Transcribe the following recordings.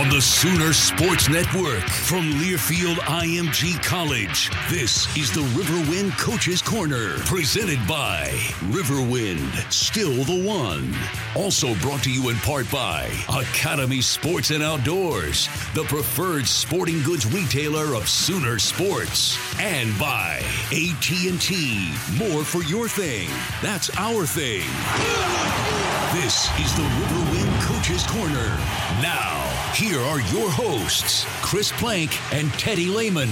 On the Sooner Sports Network from Learfield IMG College. This is the Riverwind Coaches Corner, presented by Riverwind, still the one. Also brought to you in part by Academy Sports and Outdoors, the preferred sporting goods retailer of Sooner Sports, and by AT&T, more for your thing. That's our thing. This is the Riverwind Coaches Corner. Now, here are your hosts, Chris Plank and Teddy Lehman.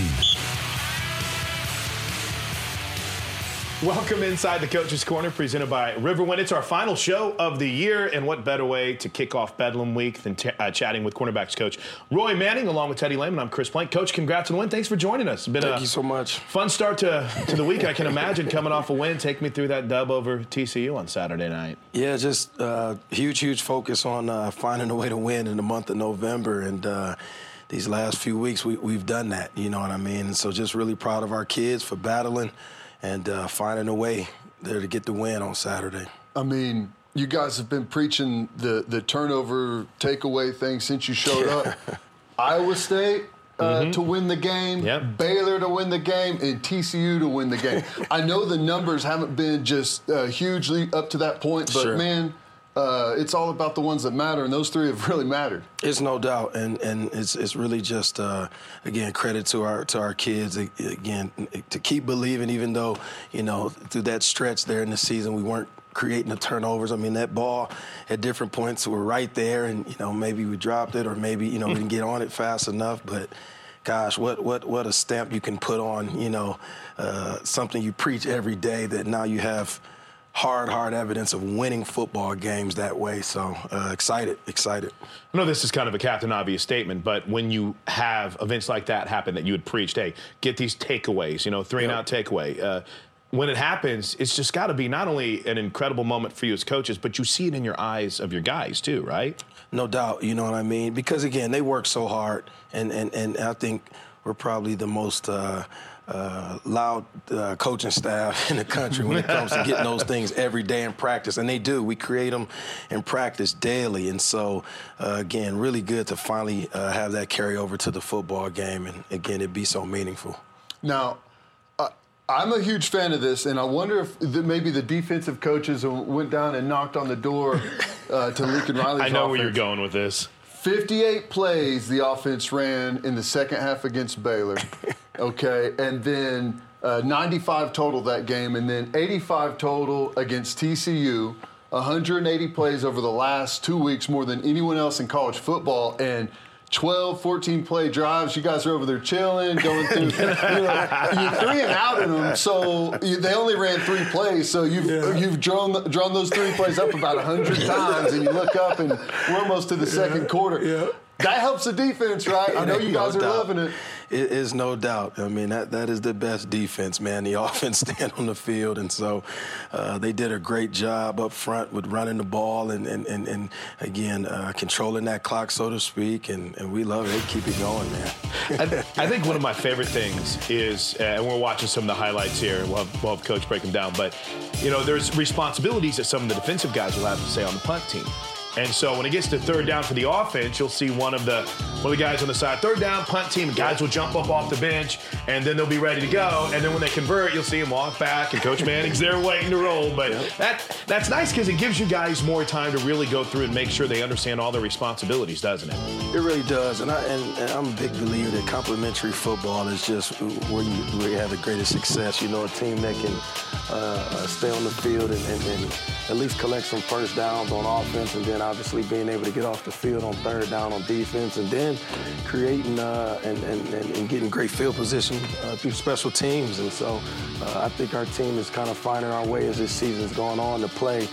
Welcome inside the Coach's Corner, presented by Riverwind. It's our final show of the year, and what better way to kick off Bedlam Week than t- uh, chatting with cornerbacks coach Roy Manning, along with Teddy Lehman. I'm Chris Plank. Coach, congrats on the win. Thanks for joining us. Been Thank you so much. Fun start to, to the week, I can imagine, coming off a win. Take me through that dub over TCU on Saturday night. Yeah, just uh, huge, huge focus on uh, finding a way to win in the month of November, and uh, these last few weeks we, we've done that. You know what I mean? And so just really proud of our kids for battling and uh, finding a way there to get the win on Saturday. I mean, you guys have been preaching the the turnover takeaway thing since you showed up. Iowa State uh, mm-hmm. to win the game, yep. Baylor to win the game, and TCU to win the game. I know the numbers haven't been just uh, hugely up to that point, but sure. man, uh, it's all about the ones that matter, and those three have really mattered. It's no doubt, and and it's it's really just uh, again credit to our to our kids again to keep believing, even though you know through that stretch there in the season we weren't creating the turnovers. I mean that ball at different points were right there, and you know maybe we dropped it or maybe you know we didn't get on it fast enough, but gosh, what what what a stamp you can put on, you know, uh, something you preach every day that now you have hard, hard evidence of winning football games that way. So uh, excited, excited. I know this is kind of a captain obvious statement, but when you have events like that happen that you had preached, hey, get these takeaways, you know, three and out takeaway. Uh, when it happens, it's just got to be not only an incredible moment for you as coaches, but you see it in your eyes of your guys too, right? No doubt. You know what I mean? Because again, they work so hard, and and and I think we're probably the most. Uh, uh, loud uh, coaching staff in the country when it comes to getting those things every day in practice, and they do. We create them in practice daily, and so uh, again, really good to finally uh, have that carry over to the football game, and again, it be so meaningful. Now, I'm a huge fan of this, and I wonder if the, maybe the defensive coaches went down and knocked on the door uh, to Lincoln Riley's I know offense. where you're going with this. 58 plays the offense ran in the second half against Baylor. Okay, and then uh, 95 total that game, and then 85 total against TCU. 180 plays over the last two weeks, more than anyone else in college football, and 12, 14 play drives. You guys are over there chilling, going through. you know, you're three and out in them, so you, they only ran three plays. So you've yeah. you've drawn drawn those three plays up about hundred times, and you look up and we're almost to the second quarter. Yeah. That helps the defense, right? I know you guys are loving it. It is no doubt. I mean, that, that is the best defense, man. The offense stand on the field. And so uh, they did a great job up front with running the ball and, and, and, and again, uh, controlling that clock, so to speak. And, and we love it. They keep it going, man. I, I, think one of my favorite things is, uh, and we're watching some of the highlights here, we'll have, we'll have Coach break them down, but, you know, there's responsibilities that some of the defensive guys will have to say on the punt team. And so when it gets to third down for the offense, you'll see one of the one of the guys on the side, third down, punt team, guys will jump up off the bench, and then they'll be ready to go. And then when they convert, you'll see them walk back, and Coach Manning's there waiting to roll. But that that's nice because it gives you guys more time to really go through and make sure they understand all their responsibilities, doesn't it? It really does. And, I, and, and I'm a big believer that complementary football is just where you, where you have the greatest success. You know, a team that can uh, stay on the field and, and, and at least collect some first downs on offense, and then obviously being able to get off the field on third down on defense, and then creating uh, and, and, and, getting great field position uh, through special teams. And so uh, I think our team is kind of finding our way as this season's going on to play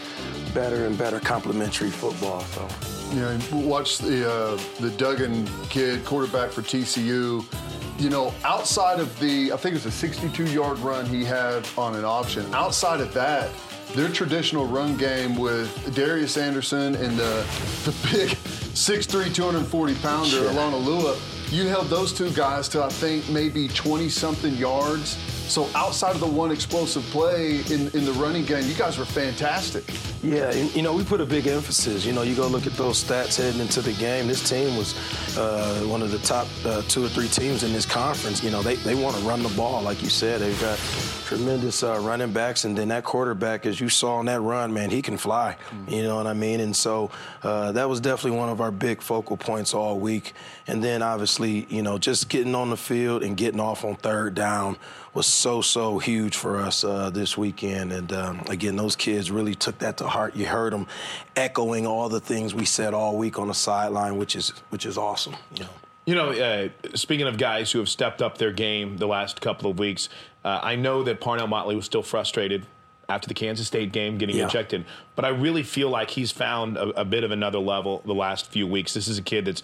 better and better complementary football. So. Yeah, watch the uh, the Duggan kid, quarterback for TCU. You know, outside of the, I think it was a 62 yard run he had on an option. Outside of that, their traditional run game with Darius Anderson and the, the big 6'3", 240 pounder yeah. Alua, you held those two guys to I think maybe 20 something yards. So outside of the one explosive play in, in the running game, you guys were fantastic. Yeah, you know, we put a big emphasis. You know, you go look at those stats heading into the game. This team was uh, one of the top uh, two or three teams in this conference. You know, they, they want to run the ball, like you said. They've got tremendous uh, running backs, and then that quarterback, as you saw on that run, man, he can fly. Mm-hmm. You know what I mean? And so uh, that was definitely one of our big focal points all week. And then obviously, you know, just getting on the field and getting off on third down was so so huge for us uh, this weekend. And um, again, those kids really took that to heart. You heard them echoing all the things we said all week on the sideline, which is which is awesome. You know. You know, uh, speaking of guys who have stepped up their game the last couple of weeks, uh, I know that Parnell Motley was still frustrated after the Kansas State game getting yeah. ejected, but I really feel like he's found a, a bit of another level the last few weeks. This is a kid that's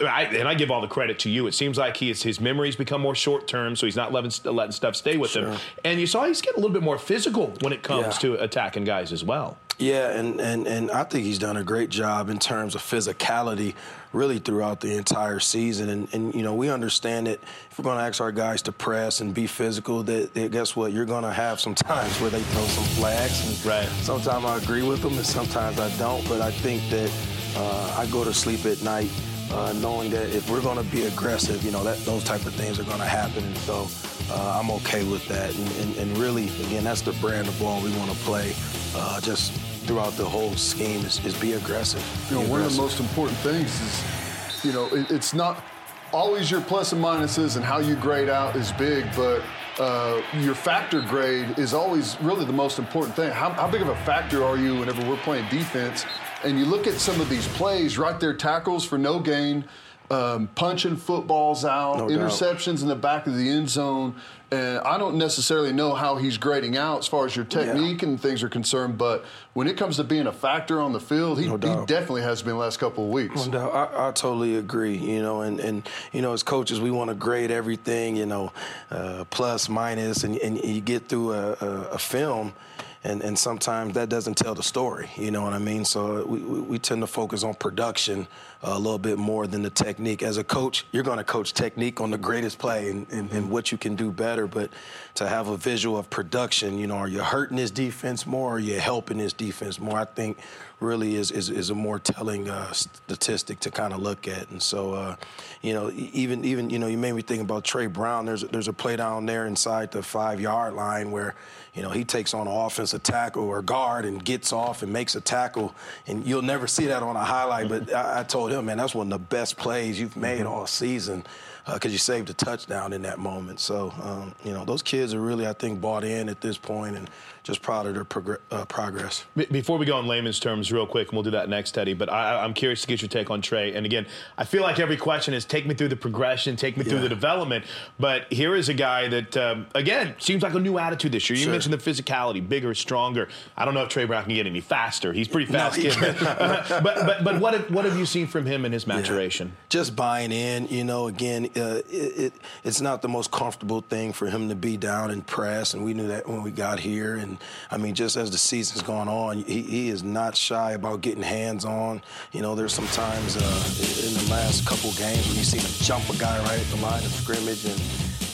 I, and I give all the credit to you. It seems like he is, his memories become more short term, so he's not letting, letting stuff stay with sure. him. And you saw he's getting a little bit more physical when it comes yeah. to attacking guys as well. Yeah, and, and, and I think he's done a great job in terms of physicality really throughout the entire season. And, and you know, we understand that if we're going to ask our guys to press and be physical, that, that guess what? You're going to have some times where they throw some flags. And right. Sometimes I agree with them and sometimes I don't. But I think that uh, I go to sleep at night – uh, knowing that if we're going to be aggressive, you know, that those type of things are going to happen. And so uh, I'm okay with that. And, and, and, really, again, that's the brand of ball we want to play. Uh, just throughout the whole scheme is, is be aggressive. You know, aggressive. one of the most important things is, you know, it, it's not always your plus and minuses and how you grade out is big, but uh, your factor grade is always really the most important thing. How, how, big of a factor are you whenever we're playing defense and you look at some of these plays, right there, tackles for no gain, um, punching footballs out, no interceptions in the back of the end zone. And I don't necessarily know how he's grading out as far as your technique yeah. and things are concerned, but when it comes to being a factor on the field, he, no he definitely has been the last couple of weeks. No. I, I, totally agree. You know, and, and you know, as coaches, we want to grade everything, you know, uh, plus, minus, and, and you get through a, a, a film – and, and sometimes that doesn't tell the story. You know what I mean? So we, we tend to focus on production a little bit more than the technique. As a coach, you're going to coach technique on the greatest play and, and, and, what you can do better. But to have a visual of production, you know, are you hurting this defense more or are you helping this defense more? I think really is, is, is a more telling uh, statistic to kind of look at. And so, uh, you know, even, even, you know, you made me think about Tre Brown. There's, there's a play down there inside the five yard line where, you know, he takes on an offensive tackle or guard and gets off and makes a tackle, and you'll never see that on a highlight. But I, I told him, man, that's one of the best plays you've made mm-hmm. all season because uh, you saved a touchdown in that moment. So, um, you know, those kids are really, I think, bought in at this point and just proud of their prog- uh, progress. Before we go in layman's terms, real quick, and we'll do that next, Teddy, but I, am curious to get your take on Tre. And again, I feel like every question is take me through the progression, take me yeah. through the development. But here is a guy that, um, again, seems like a new attitude this year. You sure. mentioned the physicality, bigger, stronger. I don't know if Tre Brown can get any faster. He's pretty fast no, kid. but, but, but what, have, what have you seen from him in his maturation? Yeah. Just buying in, you know, again, uh, it, it, it's not the most comfortable thing for him to be down and press, and we knew that when we got here. And I mean, just as the season's gone on, he, he is not shy about getting hands on. You know, there's some times uh, in the last couple games when you see him jump a guy right at the line of scrimmage, and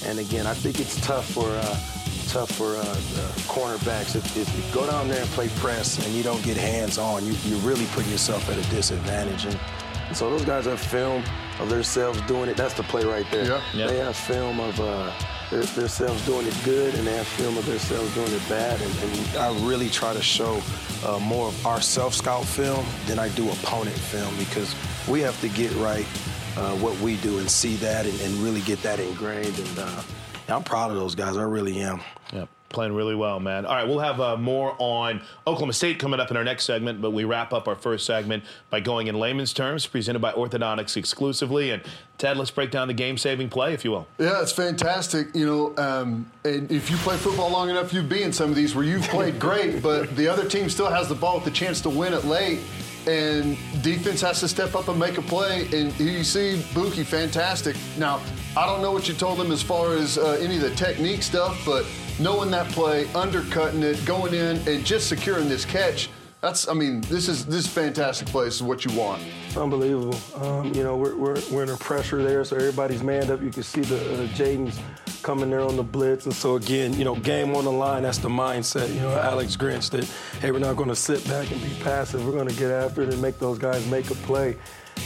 and again, I think it's tough for. Uh, tough for uh, cornerbacks. If, if, you go down there and play press and you don't get hands on, you, you really put yourself at a disadvantage. And, and so those guys have film of themselves doing it. That's the play right there. Yeah. yeah. They have film of uh, their, themselves doing it good and they have film of themselves doing it bad. And, and I really try to show uh, more of our self-scout film than I do opponent film because we have to get right uh, what we do and see that and, and really get that ingrained. And uh, I'm proud of those guys. I really am. Yep playing really well, man. All right, we'll have uh, more on Oklahoma State coming up in our next segment, but we wrap up our first segment by going in layman's terms, presented by Orthodontics exclusively. And Ted, let's break down the game-saving play, if you will. Yeah, it's fantastic. You know, um, and if you play football long enough, you've been in some of these where you've played great, but the other team still has the ball with the chance to win it late and defense has to step up and make a play. And you see Bookie, fantastic. Now, I don't know what you told him as far as uh, any of the technique stuff, but knowing that play, undercutting it, going in, and just securing this catch. That's, I mean, this is this is fantastic play. This is what you want. Unbelievable. Um, you know, we're, we're, we're under pressure there, so everybody's manned up. You can see the uh, Jaden's coming there on the blitz, and so again, you know, game on the line. That's the mindset. You know, Alex Grinch that hey, we're not going to sit back and be passive. We're going to get after it and make those guys make a play.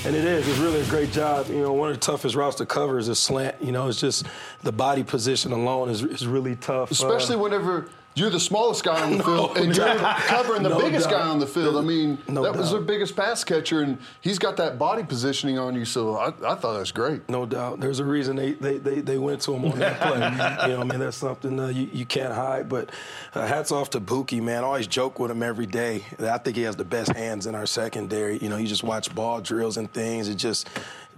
And it is. It's really a great job. You know, one of the toughest routes to cover is a slant. You know, it's just the body position alone is, is really tough. Especially uh, whenever you're the smallest guy on the no field, and you're covering the no biggest doubt. guy on the field. I mean, no that doubt. was their biggest pass catcher, and he's got that body positioning on you. So I, I thought that was great. No doubt. There's a reason they, they, they, they went to him on that play. you know, I mean, that's something uh, you, you can't hide. But uh, hats off to Bookie, man. I always joke with him every day. I think he has the best hands in our secondary. You know, you just watch ball drills and things. It just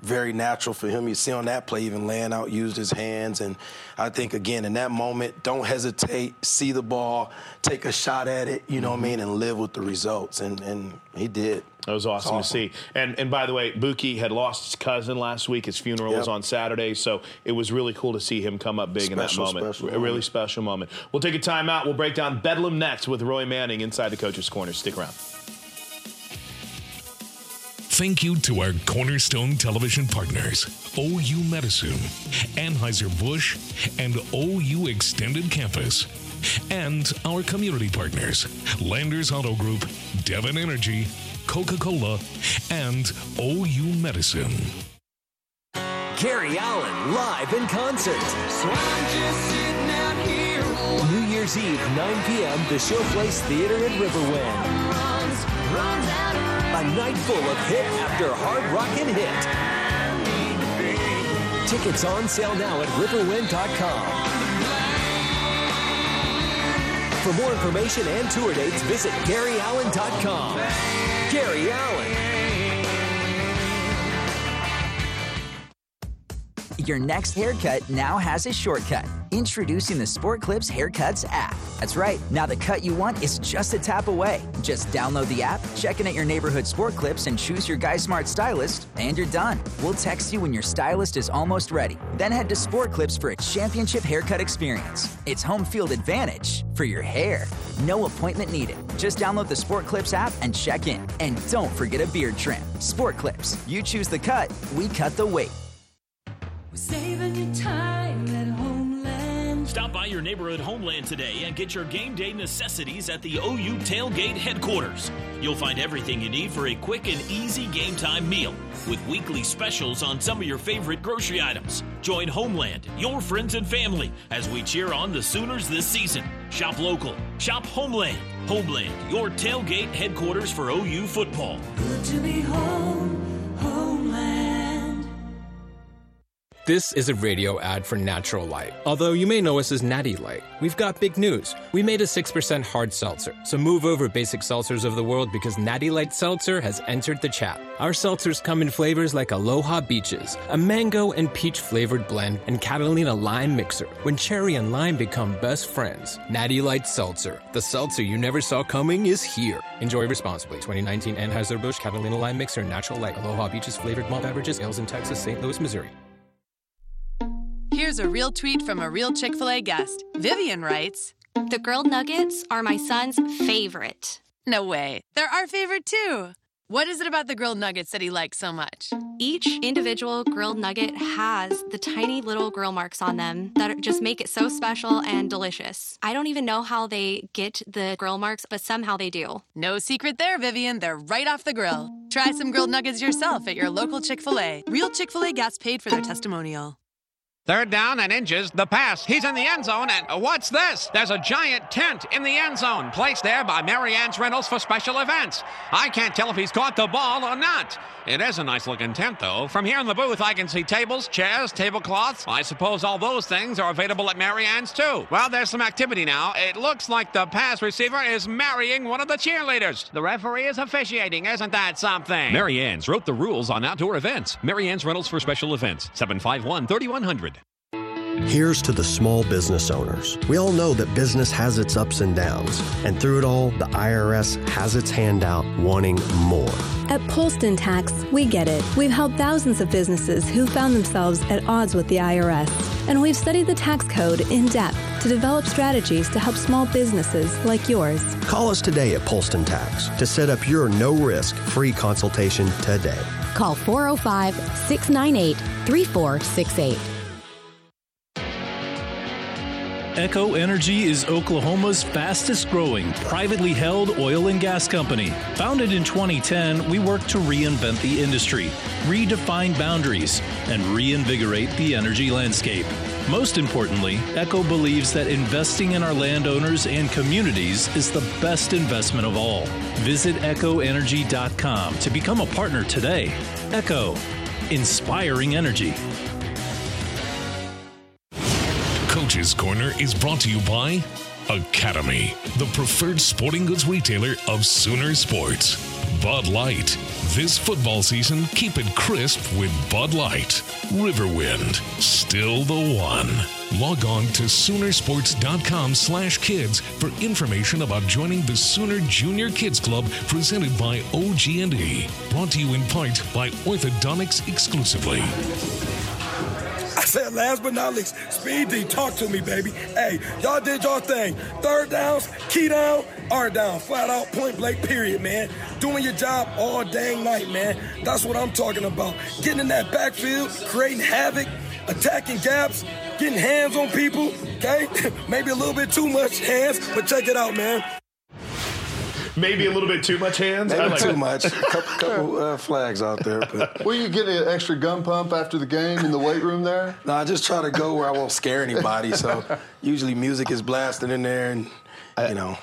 very natural for him. You see on that play, even laying out, used his hands. And I think, again, in that moment, don't hesitate, see the ball, take a shot at it, you know mm-hmm. what I mean, and live with the results. And, and he did. That was awesome, awesome, to see. And and by the way, Bookie had lost his cousin last week. His funeral yep. was on Saturday, so it was really cool to see him come up big special, in that moment. A really special moment. We'll take a timeout. We'll break down Bedlam next with Roy Manning inside the coach's corner. Stick around. Thank you to our cornerstone television partners, OU Medicine, Anheuser-Busch, and OU Extended Campus. And our community partners, Landers Auto Group, Devon Energy, Coca-Cola, and OU Medicine. Gary Allan live in concert. So New Year's Eve, 9 p.m., the Showplace Theater at Riverwind. A night full of hit after hard rockin' hit. Tickets on sale now at riverwind.com. For more information and tour dates, visit GaryAllan.com. Gary Allan. Your next haircut now has a shortcut. Introducing the Sport Clips Haircuts app. That's right, now the cut you want is just a tap away. Just download the app, check in at your neighborhood Sport Clips, and choose your Guy Smart stylist, and you're done. We'll text you when your stylist is almost ready. Then head to Sport Clips for a championship haircut experience. It's home field advantage for your hair. No appointment needed. Just download the Sport Clips app and check in. And don't forget a beard trim. Sport Clips. You choose the cut, we cut the wait. Stop by your neighborhood homeland today and get your game day necessities at the OU Tailgate headquarters. You'll find everything you need for a quick and easy game time meal with weekly specials on some of your favorite grocery items. Join Homeland, your friends and family, as we cheer on the Sooners this season. Shop local, shop Homeland. Homeland, your tailgate headquarters for OU football. Good to be home, This is a radio ad for Natural Light. Although you may know us as Natty Light, we've got big news. We made a 6% hard seltzer. So move over basic seltzers of the world because Natty Light Seltzer has entered the chat. Our seltzers come in flavors like Aloha Beaches, a mango and peach flavored blend, and Catalina Lime Mixer. When cherry and lime become best friends, Natty Light Seltzer, the seltzer you never saw coming, is here. Enjoy responsibly. 2019 Anheuser-Busch Catalina Lime Mixer, Natural Light, Aloha Beaches flavored malt beverages, ales in Texas, St. Louis, Missouri. Here's a real tweet from a real Chick fil A guest. Vivian writes The grilled nuggets are my son's favorite. No way. They're our favorite too. What is it about the grilled nuggets that he likes so much? Each individual grilled nugget has the tiny little grill marks on them that just make it so special and delicious. I don't even know how they get the grill marks, but somehow they do. No secret there, Vivian. They're right off the grill. Try some grilled nuggets yourself at your local Chick fil A. Real Chick fil A guests paid for their testimonial. Third down and inches, the pass. He's in the end zone, and what's this? There's a giant tent in the end zone, placed there by Marianne's Rentals for special events. I can't tell if he's caught the ball or not. It is a nice looking tent, though. From here in the booth, I can see tables, chairs, tablecloths. I suppose all those things are available at Marianne's, too. Well, there's some activity now. It looks like the pass receiver is marrying one of the cheerleaders. The referee is officiating. Isn't that something? Marianne's wrote the rules on outdoor events. Marianne's Rentals for special events. 751 3100. Here's to the small business owners. We all know that business has its ups and downs, and through it all, the IRS has its hand out wanting more. At Polston Tax, we get it. We've helped thousands of businesses who found themselves at odds with the IRS, and we've studied the tax code in depth to develop strategies to help small businesses like yours. Call us today at Polston Tax to set up your no risk free consultation today. Call 405 698 3468. Echo Energy is Oklahoma's fastest growing privately held oil and gas company. Founded in 2010, we work to reinvent the industry, redefine boundaries, and reinvigorate the energy landscape. Most importantly, Echo believes that investing in our landowners and communities is the best investment of all. Visit echoenergy.com to become a partner today. Echo, inspiring energy. Coach's Corner is brought to you by Academy, the preferred sporting goods retailer of Sooner Sports. Bud Light. This football season, keep it crisp with Bud Light. Riverwind. Still the one. Log on to Soonersports.com slash kids for information about joining the Sooner Junior Kids Club presented by OG&E. Brought to you in part by Orthodontics exclusively. I said, last but not least, Speed D, talk to me, baby. Hey, y'all did your thing. Third downs, key down, R down, flat out, point blank, period, man. Doing your job all dang night, man. That's what I'm talking about. Getting in that backfield, creating havoc, attacking gaps, getting hands on people, okay? Maybe a little bit too much hands, but check it out, man. Maybe a little bit too much hands. Maybe I like too it. much. A couple, couple uh, flags out there, but Will you get an extra gun pump after the game in the weight room there? no, I just try to go where I won't scare anybody. So usually music is blasting in there, and you know.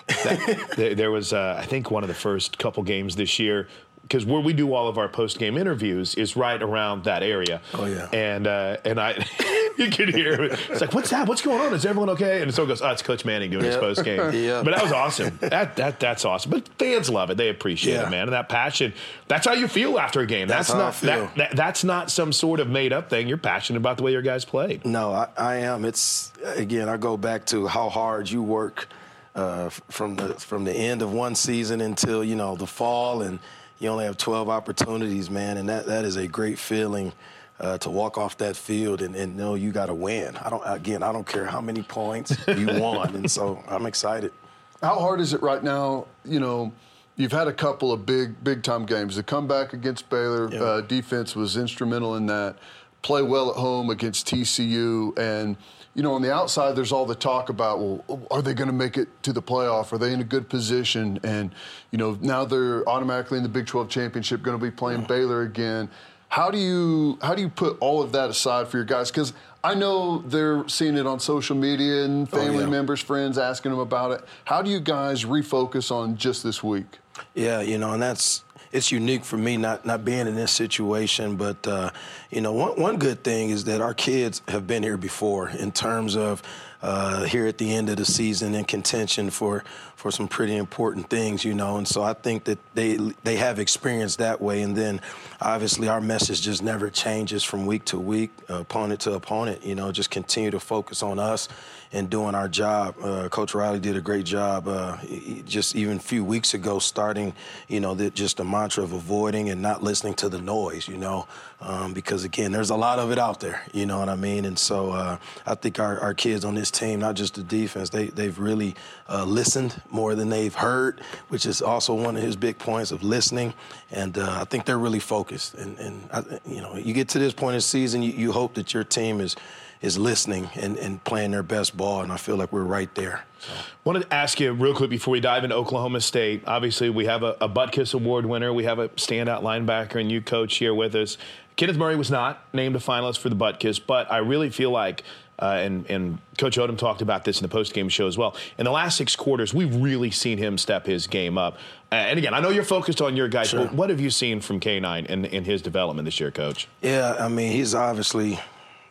there, there was, uh, I think, one of the first couple games this year because where we do all of our post game interviews is right around that area. Oh yeah. And uh, and I, you could hear it. it's like, what's that? What's going on? Is everyone okay? And so it goes, oh, it's Coach Manning doing his post game. Yep. But that was awesome. That that that's awesome. But fans love it. They appreciate Yeah. it, man. And that passion. That's how you feel after a game. That's That's, how I not feel. That, that, that's not some sort of made up thing. You're passionate about the way your guys played. No, I, I am. It's again. I go back to how hard you work uh, from the from the end of one season until you know the fall, and you only have 12 opportunities, man. And that, that is a great feeling uh, to walk off that field and, and know you got to win. I don't. Again, I don't care how many points you won, and so I'm excited. How hard is it right now? You know, you've had a couple of big, big time games. The comeback against Baylor, uh, defense was instrumental in that. Play well at home against TCU and you know, on the outside, there's all the talk about, well, are they going to make it to the playoff? Are they in a good position? And, you know, now they're automatically in the Big 12 championship, going to be playing yeah. Baylor again. How do you how do you put all of that aside for your guys? Because I know they're seeing it on social media and oh, family oh, yeah. members, friends asking them about it. How do you guys refocus on just this week? Yeah, you know, and that's it's unique for me not not being in this situation. But uh, you know, one one good thing is that our kids have been here before in terms of uh, here at the end of the season in contention for for some pretty important things, you know. And so I think that they they have experience that way. And then obviously our message just never changes from week to week, uh, opponent to opponent. You know, just continue to focus on us and doing our job. Uh, Coach Riley did a great job uh, just even a few weeks ago, starting, you know, the, just the mantra of avoiding and not listening to the noise, you know, um, because again, there's a lot of it out there, you know what I mean? And so uh, I think our, our kids on this team, not just the defense, they, they've really uh, listened more than they've heard, which is also one of his big points of listening. And uh, I think they're really focused. And, and I, you know, you get to this point in the season, you, you hope that your team is – is listening and, and playing their best ball, and I feel like we're right there. So. wanted to ask you real quick before we dive into Oklahoma State. Obviously, we have a, a Butkus Award winner. We have a standout linebacker, and you coach here with us. Kenneth Murray was not named a finalist for the Butkus, but I really feel like uh, and, and, Coach Odom talked about this in the post-game show as well. In the last six quarters, we've really seen him step his game up. Uh, and again, I know you're focused on your guys, sure. but what have you seen from K9 in, in his development this year, Coach? Yeah, I mean, he's obviously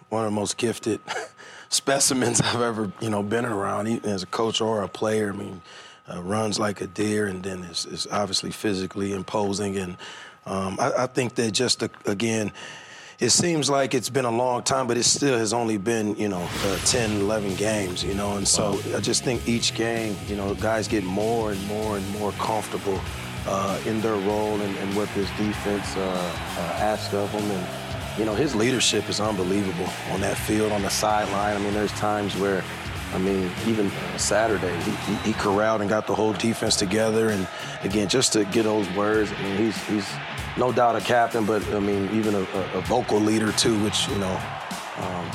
one of the most gifted specimens I've ever, you know, been around. He, as a coach or a player, I mean, uh, runs like a deer, and then is, is obviously physically imposing. And um, I, I, think that just uh, again, it seems like it's been a long time, but it still has only been, you know, uh, 10, 11 games, you know. And so wow. I just think each game, you know, guys get more and more and more comfortable uh, in their role and, and what this defense uh, uh, asks of them. And, you know, his leadership is unbelievable on that field, on the sideline. I mean, there's times where, I mean, even Saturday, he, he, he, corralled and got the whole defense together. And again, just to get those words, I mean, he's, he's no doubt a captain, but I mean, even a, a vocal leader too, which, you know, um,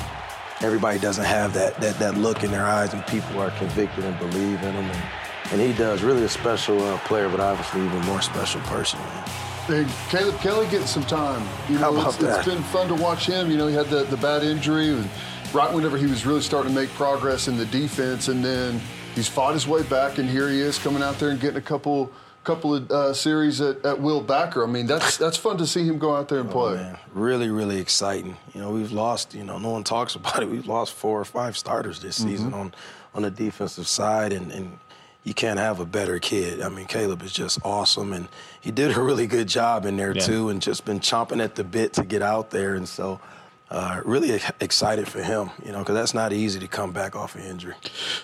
everybody doesn't have that, that, that look in their eyes and people are convicted and believe in him. And, and he does. Really a special uh, player, but obviously even more special person, man. Hey, Caleb Kelly getting some time. You know, How about it's, that? it's been fun to watch him. You know, he had the, the bad injury, and right whenever he was really starting to make progress in the defense, and then he's fought his way back, and here he is coming out there and getting a couple couple of uh, series at, at, Will Backer. I mean, that's that's fun to see him go out there and oh, play. Man. Really, really exciting. You know, we've lost. You know, no one talks about it. We've lost four or five starters this mm-hmm. season on on the defensive side, and, and you can't have a better kid. I mean, Caleb is just awesome, and he did a really good job in there yeah. too, and just been chomping at the bit to get out there. And so, uh, really excited for him, you know, because that's not easy to come back off an injury.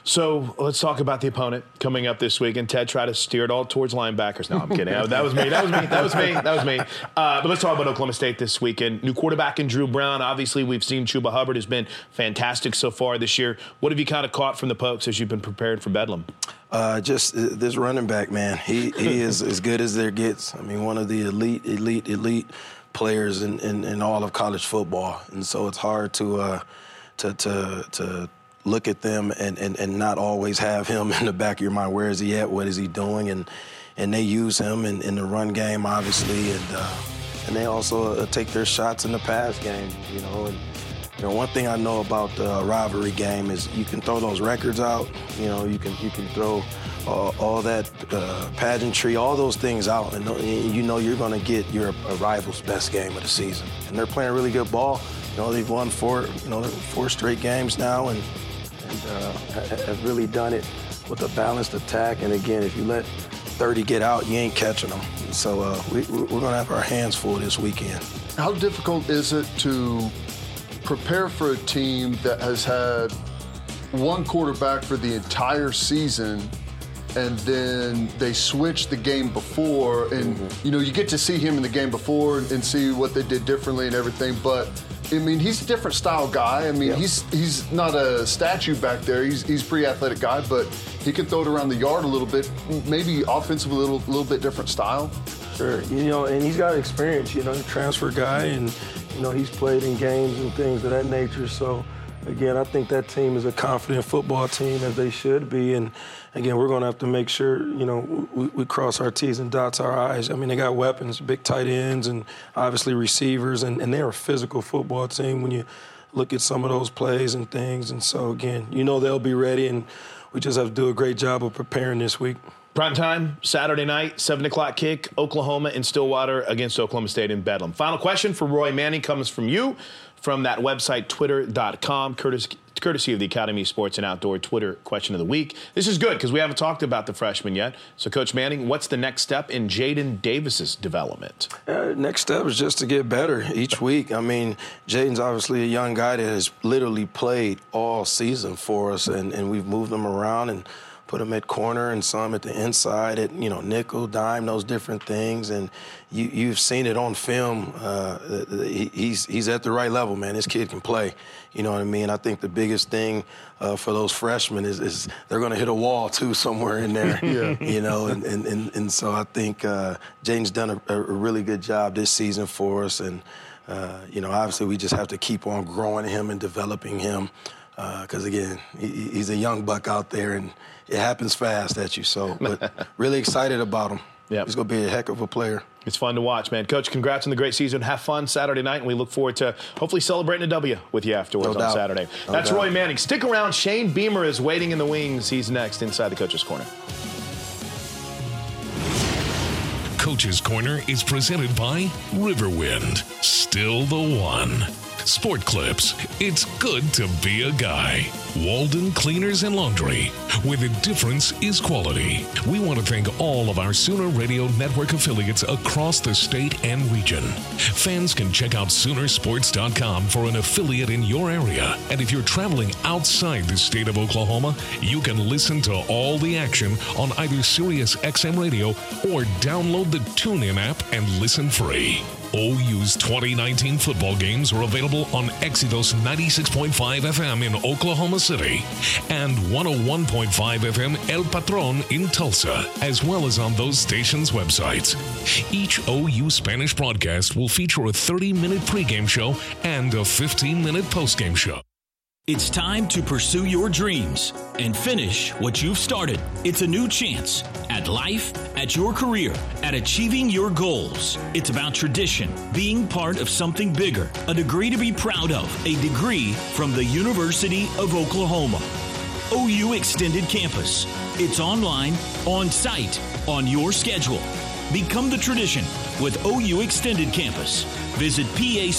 So let's talk about the opponent coming up this week. And Ted tried to steer it all towards linebackers. No, I'm kidding. that was me. That was me. That was me. That was me. Uh, but let's talk about Oklahoma State this weekend. New quarterback in Dru Brown. Obviously, we've seen Chuba Hubbard has been fantastic so far this year. What have you kind of caught from the Pokes as you've been prepared for Bedlam? Uh, just uh, this running back, man. He he is as good as there gets. I mean, one of the elite, elite, elite players in, in, in all of college football, and so it's hard to uh, to to to look at them and, and, and not always have him in the back of your mind. Where is he at? What is he doing? And and they use him in, in the run game, obviously, and uh, and they also uh, take their shots in the pass game. You know, and you know one thing I know about the rivalry game is you can throw those records out. You know, you can you can throw all, all that uh, pageantry, all those things out, and you know you're going to get your rival's best game of the season. And they're playing really good ball. You know they've won four, you know, four straight games now, and and uh, have really done it with a balanced attack. And again, if you let 30 get out, you ain't catching them. So uh, we, we're going to have our hands full this weekend. How difficult is it to prepare for a team that has had one quarterback for the entire season and then they switched the game before, and mm-hmm. you know you get to see him in the game before and, and, see what they did differently and everything. But I mean, he's a different style guy. I mean, yep. he's he's not a statue back there. He's he's a pretty athletic guy, but he can throw it around the yard a little bit. Maybe offensively a little little bit different style. Sure, you know, and he's got experience. You know, transfer guy, and You know, he's played in games and things of that nature. So, again, I think that team is a confident football team as they should be. And again, we're going to have to make sure, you know, we, we, cross our T's and dots our I's. I mean, they got weapons, big tight ends, and obviously receivers, and, and they're a physical football team when you look at some of those plays and things. And so, again, you know they'll be ready, and we just have to do a great job of preparing this week. Prime time, Saturday night, 7 o'clock kick, Oklahoma in Stillwater against Oklahoma State in Bedlam. Final question for Roy Manning comes from you from that website, twitter.com, courtesy, courtesy of the Academy Sports and Outdoor Twitter question of the week. This is good because we haven't talked about the freshman yet. So, Coach Manning, what's the next step in Jaden Davis's development? Uh, next step is just to get better each week. I mean, Jaden's obviously a young guy that has literally played all season for us, and, and we've moved him around and – put him at corner and some at the inside at you know nickel, dime, those different things. And you you've seen it on film. Uh, he, he's he's at the right level, man. This kid can play. You know what I mean? I think the biggest thing uh, for those freshmen is, is they're going to hit a wall too somewhere in there. yeah. You know, and, and, and, and so I think uh, Jaden's done a, a really good job this season for us and. Uh, you know, obviously, we just have to keep on growing him and developing him because uh, again, he, he's a young buck out there, and it happens fast at you. So, but really excited about him. Yeah, he's going to be a heck of a player. It's fun to watch, man. Coach, congrats on the great season. Have fun Saturday night, and we look forward to hopefully celebrating a W with you afterwards no on Saturday. No That's doubt. Roy Manning. Stick around. Shane Beamer is waiting in the wings. He's next inside the Coach's Corner. Coach's Corner is presented by Riverwind. Still the one. Sport Clips. It's good to be a guy. Walden Cleaners and Laundry, where the difference is quality. We want to thank all of our Sooner Radio Network affiliates across the state and region. Fans can check out Soonersports.com for an affiliate in your area. And if you're traveling outside the state of Oklahoma, you can listen to all the action on either Sirius XM Radio or download the TuneIn app and listen free. OU's 2019 football games are available on Exodus 96.5 FM in Oklahoma City and 101.5 FM El Patron in Tulsa, as well as on those stations' websites. Each OU Spanish broadcast will feature a 30 minute pregame show and a 15 minute postgame show. It's time to pursue your dreams and finish what you've started. It's a new chance at life, at your career, at achieving your goals. It's about tradition, being part of something bigger, a degree to be proud of, a degree from the University of Oklahoma. OU Extended Campus. It's online, on site, on your schedule. Become the tradition with OU Extended Campus. Visit pacs.ou.edu.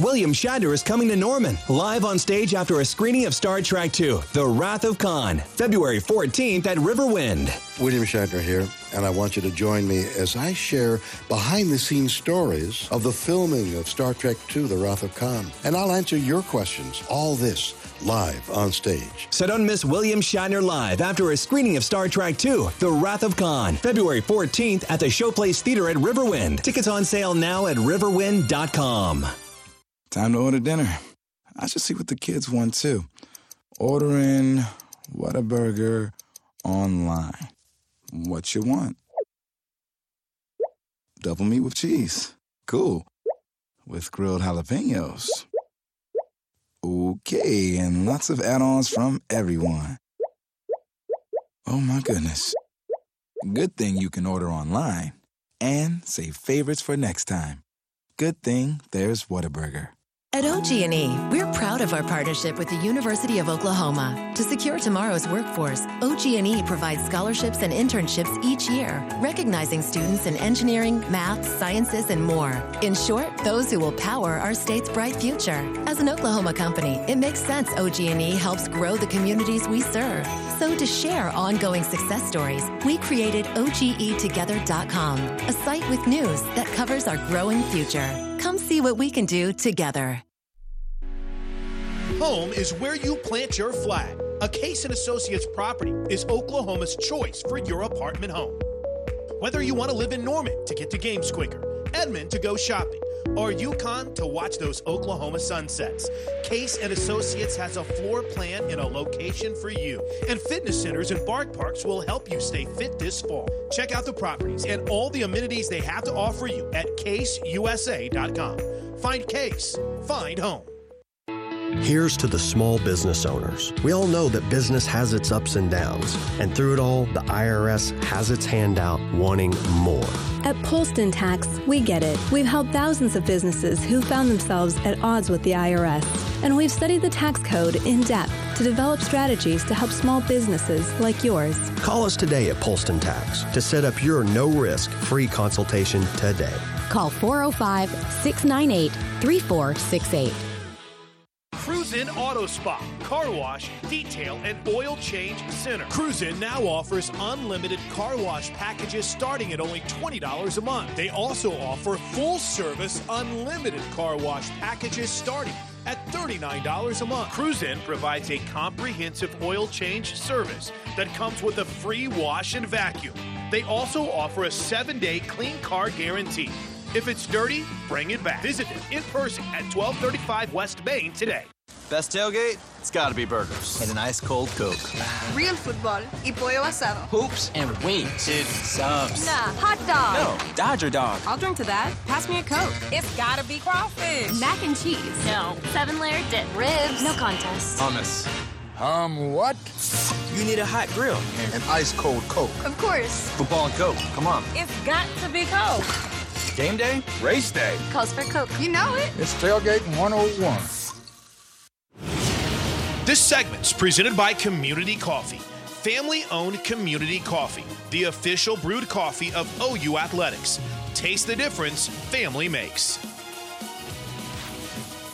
William Shatner is coming to Norman, live on stage after a screening of Star Trek II The Wrath of Khan, February 14th at Riverwind. William Shatner here, and I want you to join me as I share behind the scenes stories of the filming of Star Trek II The Wrath of Khan. And I'll answer your questions. All this live on stage. So don't miss William Shatner live after a screening of Star Trek II The Wrath of Khan, February 14th at the Showplace Theater at Riverwind. Tickets on sale now at riverwind.com. Time to order dinner. I should see what the kids want too. Ordering Whataburger online. What you want? Double meat with cheese. Cool. With grilled jalapenos. Okay, and lots of add ons from everyone. Oh my goodness. Good thing you can order online and save favorites for next time. Good thing there's Whataburger. At OG&E, we're proud of our partnership with the University of Oklahoma. To secure tomorrow's workforce, OG&E provides scholarships and internships each year, recognizing students in engineering, math, sciences, and more. In short, those who will power our state's bright future. As an Oklahoma company, it makes sense OG&E helps grow the communities we serve. So to share ongoing success stories, we created OGEtogether.com, a site with news that covers our growing future. Come see what we can do together. Home is where you plant your flag. A Case and Associates property is Oklahoma's choice for your apartment home. Whether you want to live in Norman to get to games quicker, Edmond to go shopping, or Yukon to watch those Oklahoma sunsets. Case and Associates has a floor plan and a location for you. And fitness centers and bark parks will help you stay fit this fall. Check out the properties and all the amenities they have to offer you at caseusa.com. Find Case, find home. Here's to the small business owners. We all know that business has its ups and downs, and through it all, the IRS has its hand out wanting more. At Polston Tax, we get it. We've helped thousands of businesses who found themselves at odds with the IRS, and we've studied the tax code in depth to develop strategies to help small businesses like yours. Call us today at Polston Tax to set up your no risk free consultation today. Call 405 698 3468. Cruisin Auto Spa, car wash, detail, and oil change center. Cruisin now offers unlimited car wash packages starting at only $20 a month. They also offer full service unlimited car wash packages starting at $39 a month. Cruisin provides a comprehensive oil change service that comes with a free wash and vacuum. They also offer a seven day clean car guarantee. If it's dirty, bring it back. Visit them in person at 1235 West Main today. Best tailgate? It's gotta be burgers. And an ice cold Coke. Real football y pollo asado. Hoops and wings. Dude, subs. Nah, hot dog. No, Dodger dog. I'll drink to that. Pass me a Coke. It's gotta be crawfish. Mac and cheese. No. Seven layer dip. Ribs. No contest. Hummus. Um, what? You need a hot grill. And ice cold Coke. Of course. Football and Coke. Come on. It's got to be Coke. Game day? Race day. Calls for Coke. You know it. It's Tailgate 101. This segment's presented by Community Coffee, family owned community coffee, the official brewed coffee of OU Athletics. Taste the difference family makes.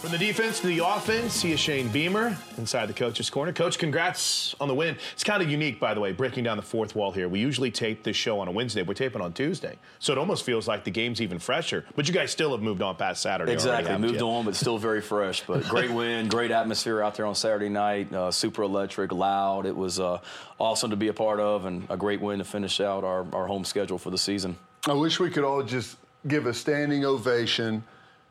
From the defense to the offense, he is Shane Beamer inside the coach's corner. Coach, congrats on the win. It's kind of unique, by the way, breaking down the fourth wall here. We usually tape this show on a Wednesday. We're taping on Tuesday. So it almost feels like the game's even fresher. But you guys still have moved on past Saturday. Exactly. already, Moved you? on, but still very fresh. But great win, great atmosphere out there on Saturday night. Uh, super electric, loud. It was uh, awesome to be a part of and a great win to finish out our, our home schedule for the season. I wish we could all just give a standing ovation.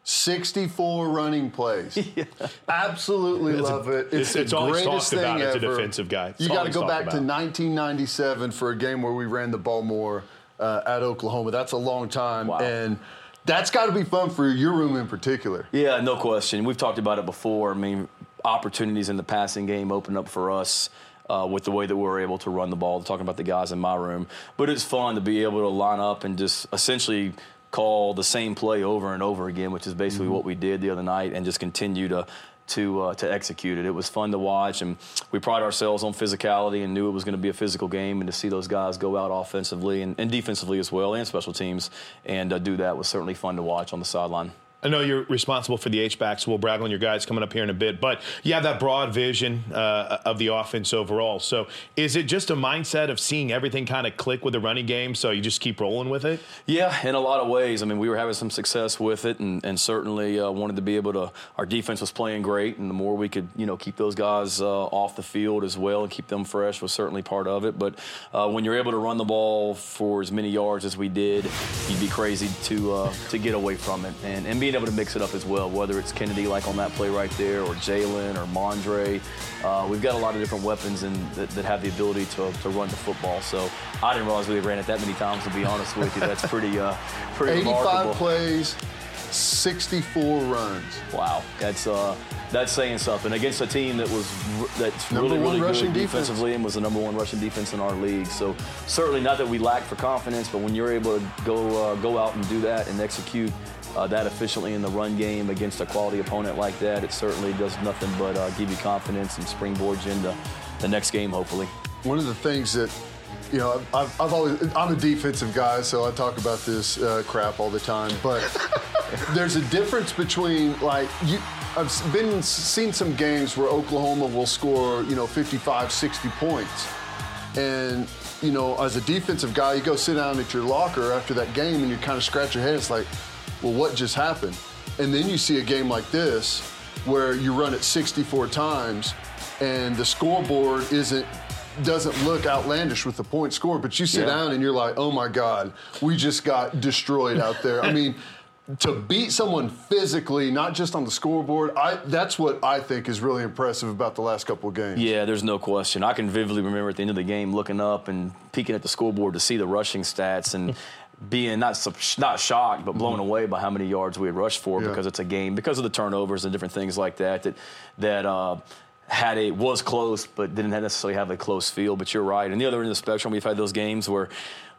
64 running plays. Absolutely It's a- love it. it's- It's, it's the greatest talked about thing as a ever. defensive guy. It's You got to go back to 1997 for a game where we ran the ball more uh, at Oklahoma. That's a long time. And that's got to be fun for your room in particular. Yeah, no question. We've talked about it before. I mean, opportunities in the passing game open up for us. Uh, with the way that we were able to run the ball, talking about the guys in my room. But it's fun to be able to line up and just essentially call the same play over and over again, which is basically what we did the other night, and just continue to to uh, to execute it. It was fun to watch, and we pride ourselves on physicality and knew it was going to be a physical game. And to see those guys go out offensively and, and defensively as well, and special teams, and uh, do that was certainly fun to watch on the sideline. I know you're responsible for the H-backs. We'll brag on your guys coming up here in a bit, but you have that broad vision uh, of the offense overall. So is it just a mindset of seeing everything kind of click with the running game, so you just keep rolling with it? Yeah, in a lot of ways. I mean, we were having some success with it, and, and certainly uh, wanted to be able to. Our defense was playing great, and the more we could, you know, keep those guys uh, off the field as well and keep them fresh was certainly part of it. But uh, when you're able to run the ball for as many yards as we did, you'd be crazy to uh, to get away from it, and, and being able to mix it up as well. Whether it's Kennedy like on that play right there, or Jalen, or Mondre, uh, we've got a lot of different weapons and that, that have the ability to, to run the football. So I didn't realize we ran it that many times. To be honest with you, that's pretty uh, pretty 85 remarkable. plays, 64 runs. Wow, that's uh, that's saying something against a team that was that's Number really really good defense. defensively and was the number one rushing defense in our league. So certainly not that we lack for confidence, but when you're able to go uh, go out and do that and execute. Uh, that efficiently in the run game against a quality opponent like that, it certainly does nothing but uh, give you confidence and springboards you into the next game, hopefully. One of the things that, you know, I've, I've always, I'm a defensive guy, so I talk about this uh, crap all the time. But there's a difference between, like, you, I've been seen some games where Oklahoma will score, you know, 55, 60 points. And, you know, as a defensive guy, you go sit down at your locker after that game and you kind of scratch your head. It's like, well, what just happened? And then you see a game like this where you run it 64 times and the scoreboard isn't doesn't look outlandish with the point score, but you sit Yeah. down and you're like, oh my God, we just got destroyed out there. I mean, to beat someone physically, not just on the scoreboard, I that's what I think is really impressive about the last couple of games. Yeah, there's no question. I can vividly remember at the end of the game looking up and peeking at the scoreboard to see the rushing stats and being not not shocked but blown away by how many yards we had rushed for Yeah. because it's a game because of the turnovers and different things like that that that uh, had a was close but didn't necessarily have a close feel. But you're right. And the other end of the spectrum, we've had those games where.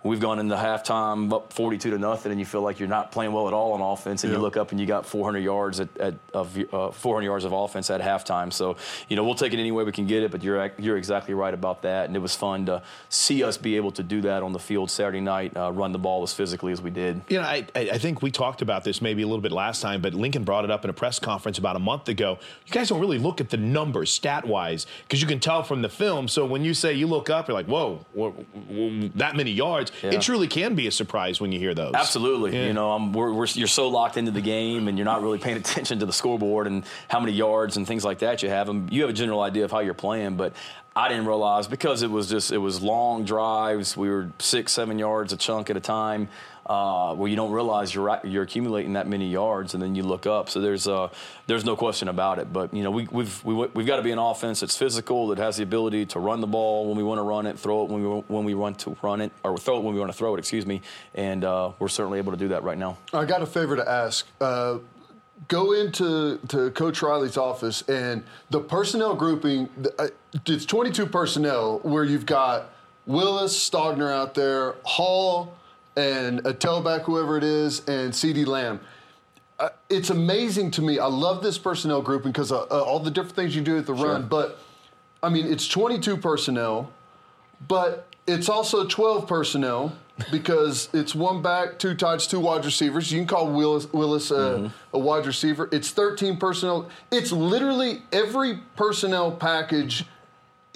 We've gone into halftime up 42 to nothing, and you feel like you're not playing well at all on offense, and you look up and you got 400 yards at, at of uh, 400 yards of offense at halftime. So, you know, we'll take it any way we can get it. But you're you're exactly right about that, and it was fun to see us be able to do that on the field Saturday night, uh, run the ball as physically as we did. You know, I, I think we talked about this maybe a little bit last time, but Lincoln brought it up in a press conference about a month ago. You guys don't really look at the numbers stat wise because you can tell from the film. So when you say you look up, you're like, whoa, wha- wha- that many yards. Yeah. It truly can be a surprise when you hear those. Absolutely. Yeah. You know, I'm, we're, we're, you're so locked into the game and you're not really paying attention to the scoreboard and how many yards and things like that you have. And you have a general idea of how you're playing, but I didn't realize because it was just, it was long drives. We were six, seven yards a chunk at a time. Uh, where you don't realize you're you're accumulating that many yards, and then you look up. So there's uh, there's no question about it. But you know we, we've we, we've got to be an offense that's physical, that has the ability to run the ball when we want to run it, throw it when we when we want to run it, or throw it when we want to throw it. Excuse me. And uh, we're certainly able to do that right now. I got a favor to ask. Uh, go into to Coach Riley's office and the personnel grouping. uh, It's 22 personnel where you've got Willis, Stogner out there, Hall, and a tailback, whoever it is, and CeeDee Lamb. Uh, it's amazing to me. I love this personnel grouping because uh, uh, all the different things you do at the run. But I mean, it's 22 personnel, but it's also 12 personnel because it's one back, two tights, two wide receivers. You can call Willis, Willis uh, a wide receiver. It's 13 personnel. It's literally every personnel package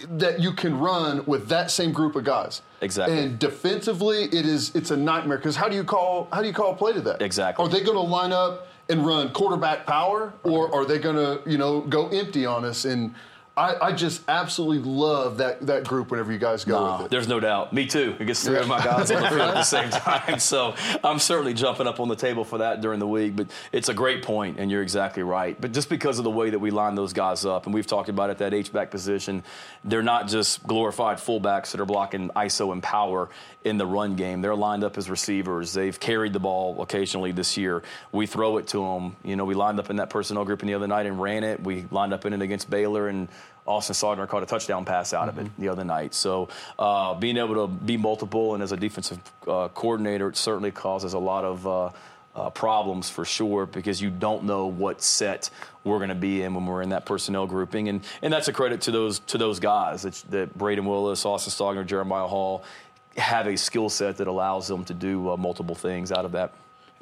that you can run with that same group of guys. Exactly. And defensively, it is it's a nightmare because how do you call how do you call a play to that? Exactly. Are they going to line up and run quarterback power, or are they going to you know go empty on us? And I, I just absolutely love that that group whenever you guys go Nah. There's no doubt. Me too. It gets three of my guys on the field at the same time. So I'm certainly jumping up on the table for that during the week. But it's a great point, and you're exactly right. But just because of the way that we line those guys up, and we've talked about it, that H-back position, they're not just glorified fullbacks that are blocking ISO and power in the run game. They're lined up as receivers. They've carried the ball occasionally this year. We throw it to them. You know, we lined up in that personnel group in the other night and ran it. We lined up in it against Baylor and Austin Stogner caught a touchdown pass out of it the other night. So uh, being able to be multiple and as a defensive uh, coordinator, it certainly causes a lot of uh, uh, problems for sure because you don't know what set we're going to be in when we're in that personnel grouping, and and that's a credit to those to those guys that, that Brayden Willis, Austin Stogner, Jeremiah Hall have a skill set that allows them to do uh, multiple things out of that.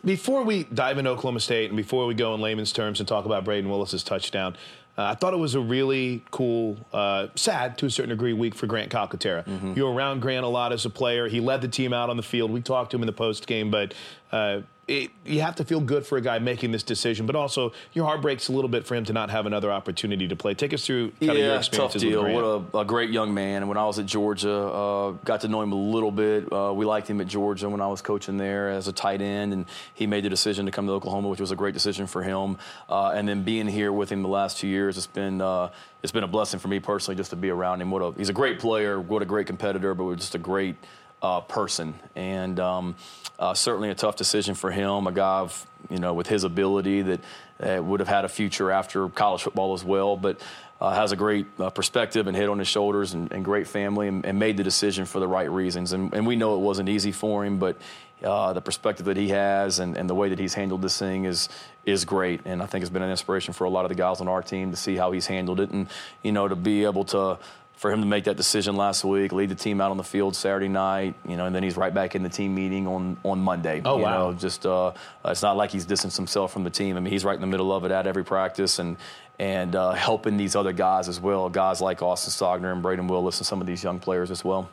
Before we dive into Oklahoma State and before we go in layman's terms and talk about Brayden Willis's touchdown, uh, I thought it was a really cool, uh, sad to a certain degree, week for Grant Calcaterra. Mm-hmm. You were around Grant a lot as a player. He led the team out on the field. We talked to him in the post game, but uh, it, you have to feel good for a guy making this decision, but also your heart breaks a little bit for him to not have another opportunity to play. Take us through kind of your yeah, experiences tough deal. What a, a great young man. And when I was at Georgia, uh, got to know him a little bit. Uh, we liked him at Georgia when I was coaching there as a tight end, and he made the decision to come to Oklahoma, which was a great decision for him. Uh, and then being here with him the last two years, it's been uh, it's been a blessing for me personally just to be around him. What a, he's a great player, what a great competitor, but just a great uh, person, and um, uh, certainly a tough decision for him. A guy, of, you know, with his ability that uh, would have had a future after college football as well, but. Uh, has a great uh, perspective and head on his shoulders and, and great family and, and made the decision for the right reasons. And, and we know it wasn't easy for him, but uh, the perspective that he has and, and the way that he's handled this thing is is great. And I think it's been an inspiration for a lot of the guys on our team to see how he's handled it and, you know, to be able to for him to make that decision last week, lead the team out on the field Saturday night, you know, and then he's right back in the team meeting on on Monday. Oh, you wow. Know, just uh, it's not like he's distanced himself from the team. I mean, he's right in the middle of it at every practice and and uh, helping these other guys as well, guys like Austin Stogner and Brayden Willis and some of these young players as well.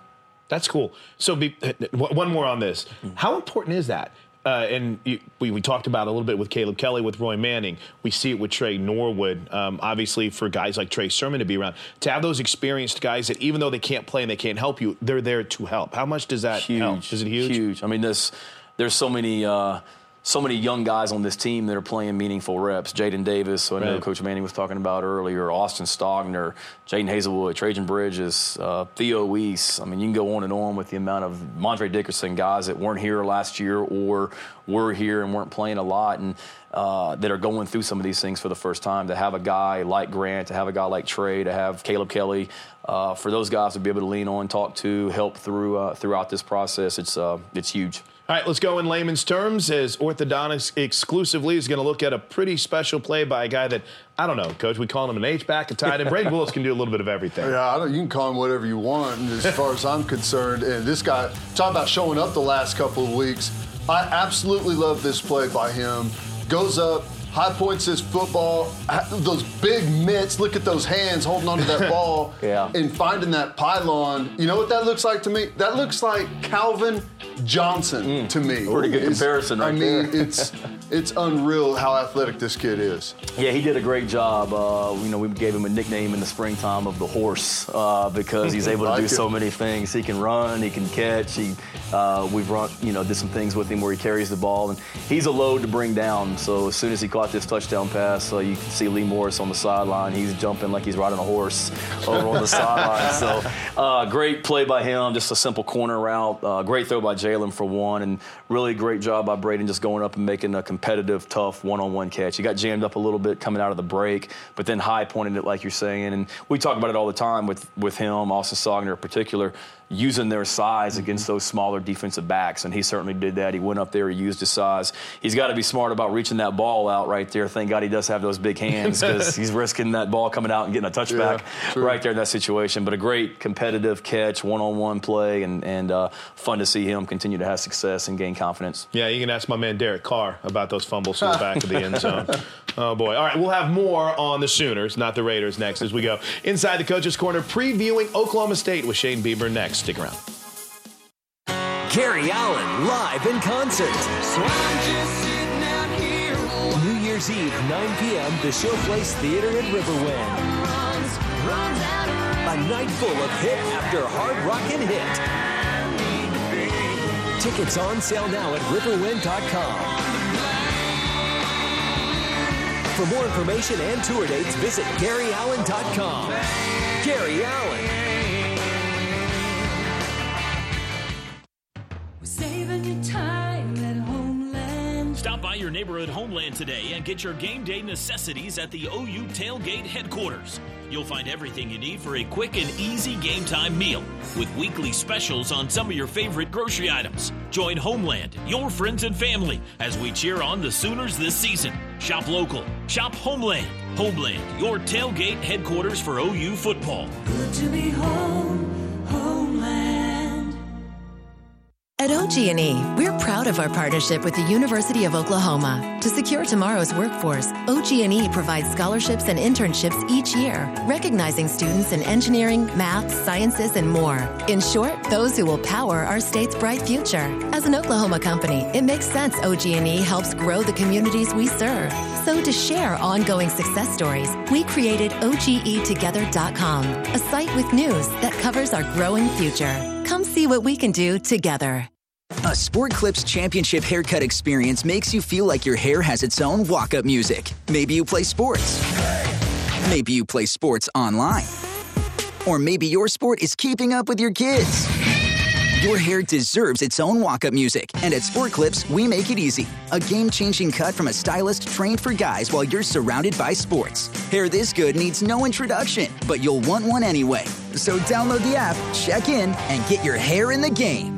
That's cool. So, be, one more on this. How important is that? Uh, and you, we, we talked about it a little bit with Caleb Kelly, with Roy Manning. We see it with Tre Norwood. Um, obviously, for guys like Trey Sermon to be around, to have those experienced guys that even though they can't play and they can't help you, they're there to help. How much does that huge. help? Is it huge? Huge. I mean, there's there's so many uh, so many young guys on this team that are playing meaningful reps. Jaden Davis, I know Right. Coach Manning was talking about earlier, Austin Stogner, Jadon Haselwood, Trajan Bridges, uh, Theo Wease. I mean, you can go on and on with the amount of Mondre Dickerson guys that weren't here last year or were here and weren't playing a lot and uh, that are going through some of these things for the first time. To have a guy like Grant, to have a guy like Trey, to have Caleb Kelly, uh, for those guys to be able to lean on, talk to, help through uh, throughout this process, it's uh, it's huge. All right, let's go in layman's terms as orthodontics exclusively is going to look at a pretty special play by a guy that I don't know, coach. We call him an H back, a tight end. Brayden Willis can do a little bit of everything. Yeah, you can call him whatever you want, as far as I'm concerned. And this guy, talk about showing up the last couple of weeks. I absolutely love this play by him. Goes up, high points is football, those big mitts. Look at those hands holding onto that ball, Yeah. and finding that pylon. You know what that looks like to me? That looks like Calvin Johnson to me. Mm. Pretty good It's- comparison I mean, there. it's it's unreal how athletic this kid is. Yeah, he did a great job. Uh, you know, we gave him a nickname in the springtime of the horse uh, because he's able to do it. so many things. He can run, he can catch. He, uh, we've run, you know, did some things with him where he carries the ball, and he's a load to bring down. So as soon as he caught this touchdown pass, uh, you can see Lee Morris on the sideline. He's jumping like he's riding a horse over on the sideline. So uh, great play by him, just a simple corner route. Uh, great throw by Jalen for one, and really great job by Brayden just going up and making a competitive, tough one-on-one catch. He got jammed up a little bit coming out of the break, but then high pointed it like you're saying. And we talk about it all the time with with him, Austin Stogner in particular, using their size against those smaller defensive backs, and he certainly did that. He went up there, he used his size. He's got to be smart about reaching that ball out right there. Thank God he does have those big hands because he's risking that ball coming out and getting a touchback Yeah, right there in that situation. But a great competitive catch, one-on-one play, and and uh, fun to see him continue to have success and gain confidence. Yeah, you can ask my man Derek Carr about those fumbles to the back of the end zone. Oh boy! All right, we'll have more on the Sooners, not the Raiders, next as we go inside the coaches' corner, previewing Oklahoma State with Shane Beamer next. Stick around. Gary Allan live in concert. New Year's Eve, 9 p.m., the Showplace Theater in Riverwind. A night full of hit after hard rock and hit. Tickets on sale now at riverwind.com. For more information and tour dates, visit GaryAllan.com. Gary Allan. Your neighborhood Homeland today and get your game day necessities at the OU Tailgate headquarters. You'll find everything you need for a quick and easy game time meal with weekly specials on some of your favorite grocery items. Join Homeland, your friends and family, as we cheer on the Sooners this season. Shop local, shop Homeland. Homeland, your tailgate headquarters for OU football. Good to be home, At OG&E, we're proud of our partnership with the University of Oklahoma. To secure tomorrow's workforce, OG&E provides scholarships and internships each year, recognizing students in engineering, math, sciences, and more. In short, those who will power our state's bright future. As an Oklahoma company, it makes sense OG&E helps grow the communities we serve. So to share ongoing success stories, we created OGEtogether.com, a site with news that covers our growing future. Come see what we can do together. A Sport Clips Championship haircut experience makes you feel like your hair has its own walk up music. Maybe you play sports. Maybe you play sports online. Or maybe your sport is keeping up with your kids. Your hair deserves its own walk up music, and at Sport Clips, we make it easy. A game changing cut from a stylist trained for guys while you're surrounded by sports. Hair this good needs no introduction, but you'll want one anyway. So download the app, check in, and get your hair in the game.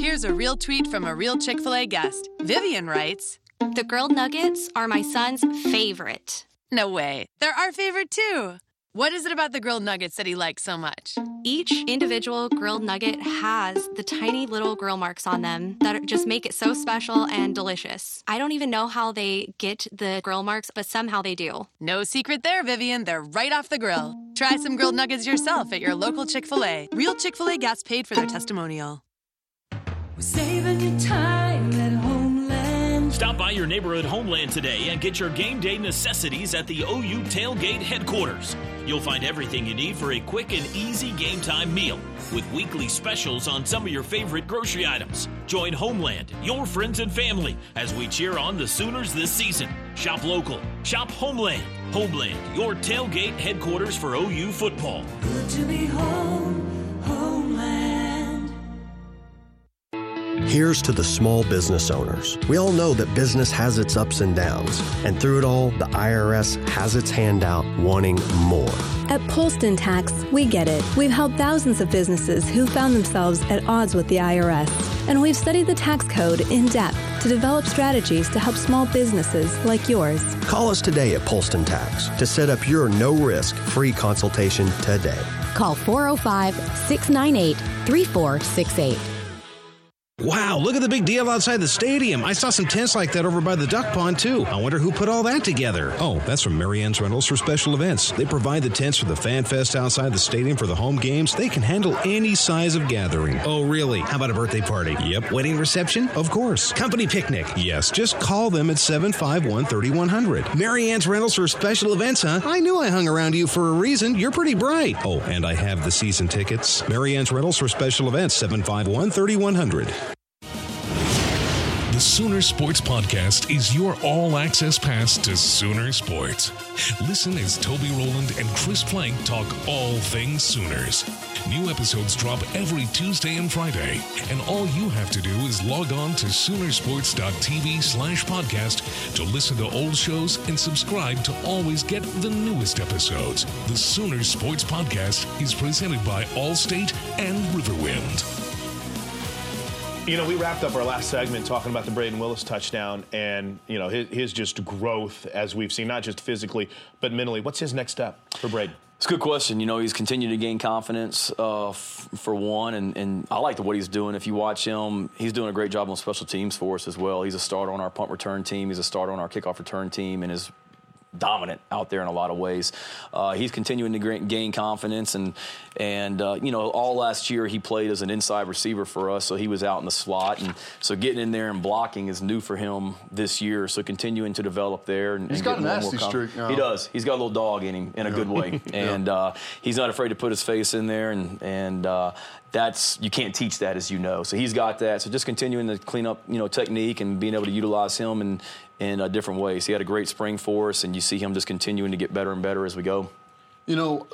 Here's a real tweet from a real Chick fil A guest. Vivian writes The grilled nuggets are my son's favorite. No way. They're our favorite too. What is it about the grilled nuggets that he likes so much? Each individual grilled nugget has the tiny little grill marks on them that just make it so special and delicious. I don't even know how they get the grill marks, but somehow they do. No secret there, Vivian. They're right off the grill. Try some grilled nuggets yourself at your local Chick fil A. Real Chick fil A guests paid for their testimonial. Stop by your neighborhood Homeland today and get your game day necessities at the OU Tailgate headquarters. You'll find everything you need for a quick and easy game time meal with weekly specials on some of your favorite grocery items. Join Homeland, your friends and family, as we cheer on the Sooners this season. Shop local, shop Homeland. Homeland, your tailgate headquarters for OU football. Good to be home, Here's to the small business owners. We all know that business has its ups and downs, and through it all, the IRS has its hand out wanting more. At Polston Tax, we get it. We've helped thousands of businesses who found themselves at odds with the IRS. And we've studied the tax code in depth to develop strategies to help small businesses like yours. Call us today at Polston Tax to set up your no risk free consultation today. Call 405 698 3468. Wow, look at the big deal outside the stadium. I saw some tents like that over by the duck pond, too. I wonder who put all that together. Oh, that's from Marianne's Rentals for special events. They provide the tents for the Fan Fest outside the stadium for the home games. They can handle any size of gathering. Oh, really? How about a birthday party? Yep. Wedding reception? Of course. Company picnic? Yes. Just call them at 751 3100. Marianne's Rentals for special events, huh? I knew I hung around you for a reason. You're pretty bright. Oh, and I have the season tickets. Marianne's Rentals for special events, 751 3100. The Sooner Sports Podcast is your all access pass to Sooner Sports. Listen as Toby Rowland and Chris Plank talk all things Sooners. New episodes drop every Tuesday and Friday, and all you have to do is log on to Soonersports.tv slash podcast to listen to old shows and subscribe to always get the newest episodes. The Sooner Sports Podcast is presented by Allstate and Riverwind. You know, we wrapped up our last segment talking about the Brayden Willis touchdown and, you know, his, his just growth as we've seen, not just physically, but mentally. What's his next step for Brayden? It's a good question. You know, he's continued to gain confidence uh, f- for one, and, and I like what he's doing. If you watch him, he's doing a great job on special teams for us as well. He's a starter on our punt return team. He's a starter on our kickoff return team, and is dominant out there in a lot of ways. Uh, he's continuing to gain confidence, and and uh, you know, all last year he played as an inside receiver for us, so he was out in the slot, and so getting in there and blocking is new for him this year. So continuing to develop there, and He's and got a nasty streak now. He does. He's got a little dog in him in a good way, and uh, he's not afraid to put his face in there, and and. Uh, that's you can't teach that as you know. So he's got that. So just continuing to clean up, you know, technique and being able to utilize him in in uh, different ways. He had a great spring for us, and you see him just continuing to get better and better as we go. You know,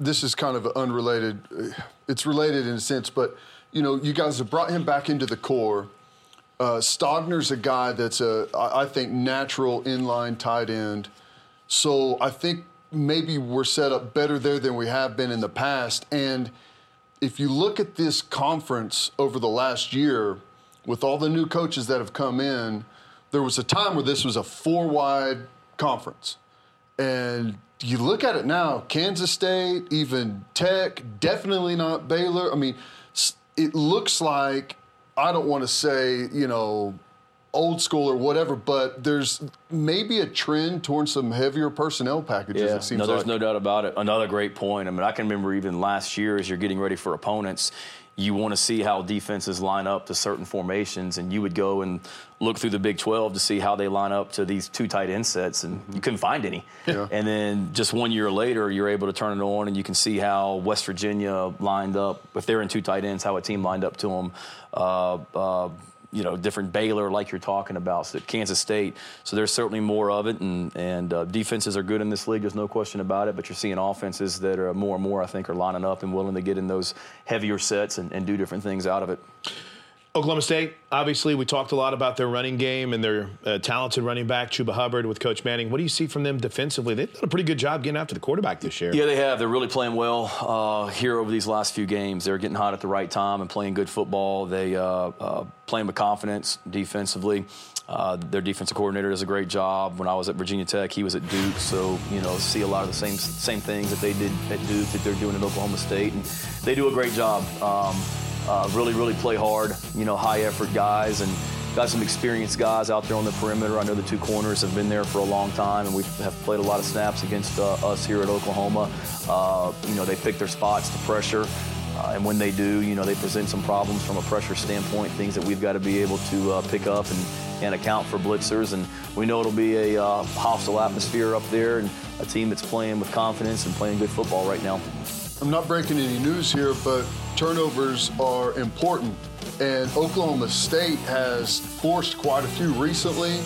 this is kind of unrelated. It's related in a sense, but you know, you guys have brought him back into the core. Uh, Stogner's a guy that's a, I think, natural inline tight end. So I think maybe we're set up better there than we have been in the past. And if you look at this conference over the last year, with all the new coaches that have come in, there was a time where this was a four wide conference. And you look at it now, Kansas State, even Tech, definitely not Baylor. I mean, it looks like, I don't want to say, you know, old school or whatever, but there's maybe a trend towards some heavier personnel packages, Yeah, it seems no, there's like. no doubt about it. Another great point. I mean, I can remember even last year as you're getting ready for opponents, you want to see how defenses line up to certain formations, and you would go and look through the Big 12 to see how they line up to these two tight end sets, and you couldn't find any. Yeah. And then just one year later, you're able to turn it on, and you can see how West Virginia lined up. If they're in two tight ends, how a team lined up to them. Uh, uh, you know, different Baylor, like you're talking about, so Kansas State. So there's certainly more of it, and and uh, defenses are good in this league. There's no question about it. But you're seeing offenses that are more and more, I think, are lining up and willing to get in those heavier sets and, and do different things out of it. Oklahoma State, obviously, we talked a lot about their running game and their uh, talented running back, Chuba Hubbard, with Coach Manning. What do you see from them defensively? They've done a pretty good job getting after the quarterback this year. Yeah, they have. They're really playing well uh, here over these last few games. They're getting hot at the right time and playing good football. They uh, uh, playing with confidence defensively. Uh, their defensive coordinator does a great job. When I was at Virginia Tech, he was at Duke, so you know see a lot of the same same things that they did at Duke that they're doing at Oklahoma State, and they do a great job. Um, uh, really, really play hard. You know, high effort guys and got some experienced guys out there on the perimeter. I know the two corners have been there for a long time, and we have played a lot of snaps against uh, us here at Oklahoma. Uh, you know, they pick their spots to pressure. Uh, and when they do, you know, they present some problems from a pressure standpoint, things that we've got to be able to uh, pick up and, and account for blitzers. And we know it'll be a uh, hostile atmosphere up there and a team that's playing with confidence and playing good football right now. I'm not breaking any news here, but turnovers are important. And Oklahoma State has forced quite a few recently.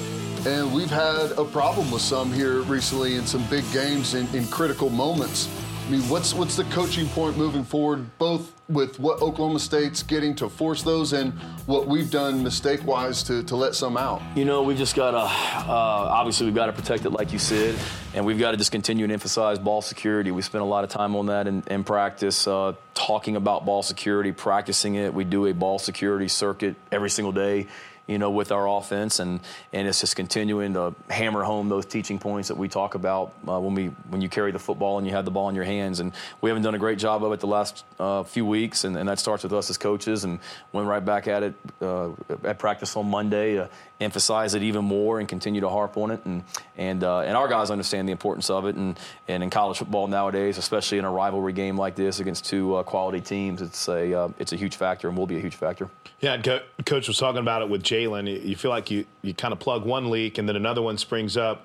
And we've had a problem with some here recently in some big games in, in critical moments. I mean, what's what's the coaching point moving forward, both with what Oklahoma State's getting to force those and what we've done mistake-wise to, to let some out? You know, we've just got to, uh, obviously, we've got to protect it, like you said, and we've got to just continue to emphasize ball security. We spent a lot of time on that in, in practice, uh, talking about ball security, practicing it. We do a ball security circuit every single day you know, with our offense, and and it's just continuing to hammer home those teaching points that we talk about uh, when we when you carry the football and you have the ball in your hands. And we haven't done a great job of it the last uh, few weeks, and, and that starts with us as coaches. And went right back at it uh, at practice on Monday to emphasize it even more and continue to harp on it. And and uh, and our guys understand the importance of it. And and in college football nowadays, especially in a rivalry game like this against two uh, quality teams, it's a uh, it's a huge factor and will be a huge factor. Yeah, Co- coach was talking about it with Jalen. You feel like you you kind of plug one leak and then another one springs up.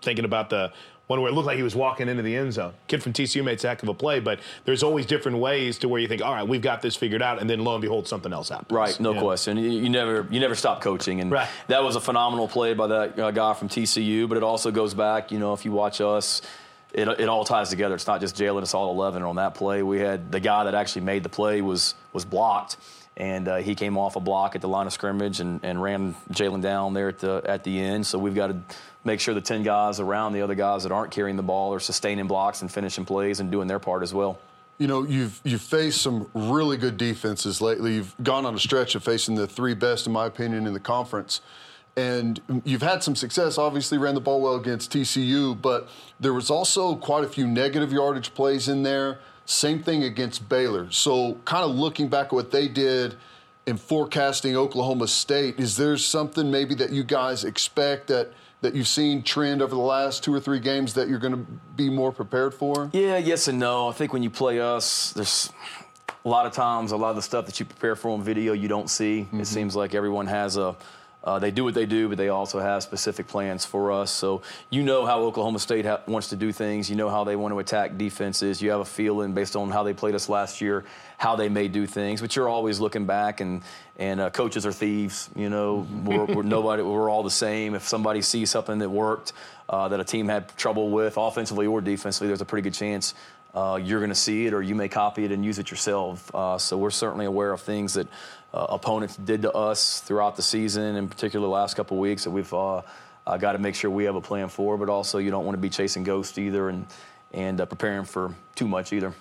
Thinking about the one where it looked like he was walking into the end zone. Kid from TCU made a heck of a play, but there's always different ways to where you think, all right, we've got this figured out, and then lo and behold, something else happens. Right, no Yeah. question. You, never you never stop coaching, and Right. that was a phenomenal play by that uh, guy from TCU. But it also goes back, you know, if you watch us. It, it all ties together. It's not just Jalen; it's all eleven on that play. We had the guy that actually made the play was was blocked, and uh, he came off a block at the line of scrimmage and, and ran Jalen down there at the at the end. So we've got to make sure the ten guys around the other guys that aren't carrying the ball are sustaining blocks and finishing plays and doing their part as well. You know, you've you've faced some really good defenses lately. You've gone on a stretch of facing the three best, in my opinion, in the conference. And you've had some success. Obviously, ran the ball well against TCU, but there was also quite a few negative yardage plays in there. Same thing against Baylor. So, kind of looking back at what they did in forecasting Oklahoma State, is there something maybe that you guys expect that that you've seen trend over the last two or three games that you're going to be more prepared for? Yeah, yes and no. I think when you play us, there's a lot of times a lot of the stuff that you prepare for on video you don't see. It mm-hmm. seems like everyone has a. Uh, they do what they do, but they also have specific plans for us. So you know how Oklahoma State ha- wants to do things. You know how they want to attack defenses. You have a feeling based on how they played us last year, how they may do things. But you're always looking back, and and uh, coaches are thieves. You know, we're, we're nobody. We're all the same. If somebody sees something that worked, uh, that a team had trouble with, offensively or defensively, there's a pretty good chance uh, you're going to see it or you may copy it and use it yourself. Uh, so we're certainly aware of things that uh, opponents did to us throughout the season, in particular the last couple weeks that we've uh, uh, got to make sure we have a plan for. But also, you don't want to be chasing ghosts either and and uh, preparing for too much either.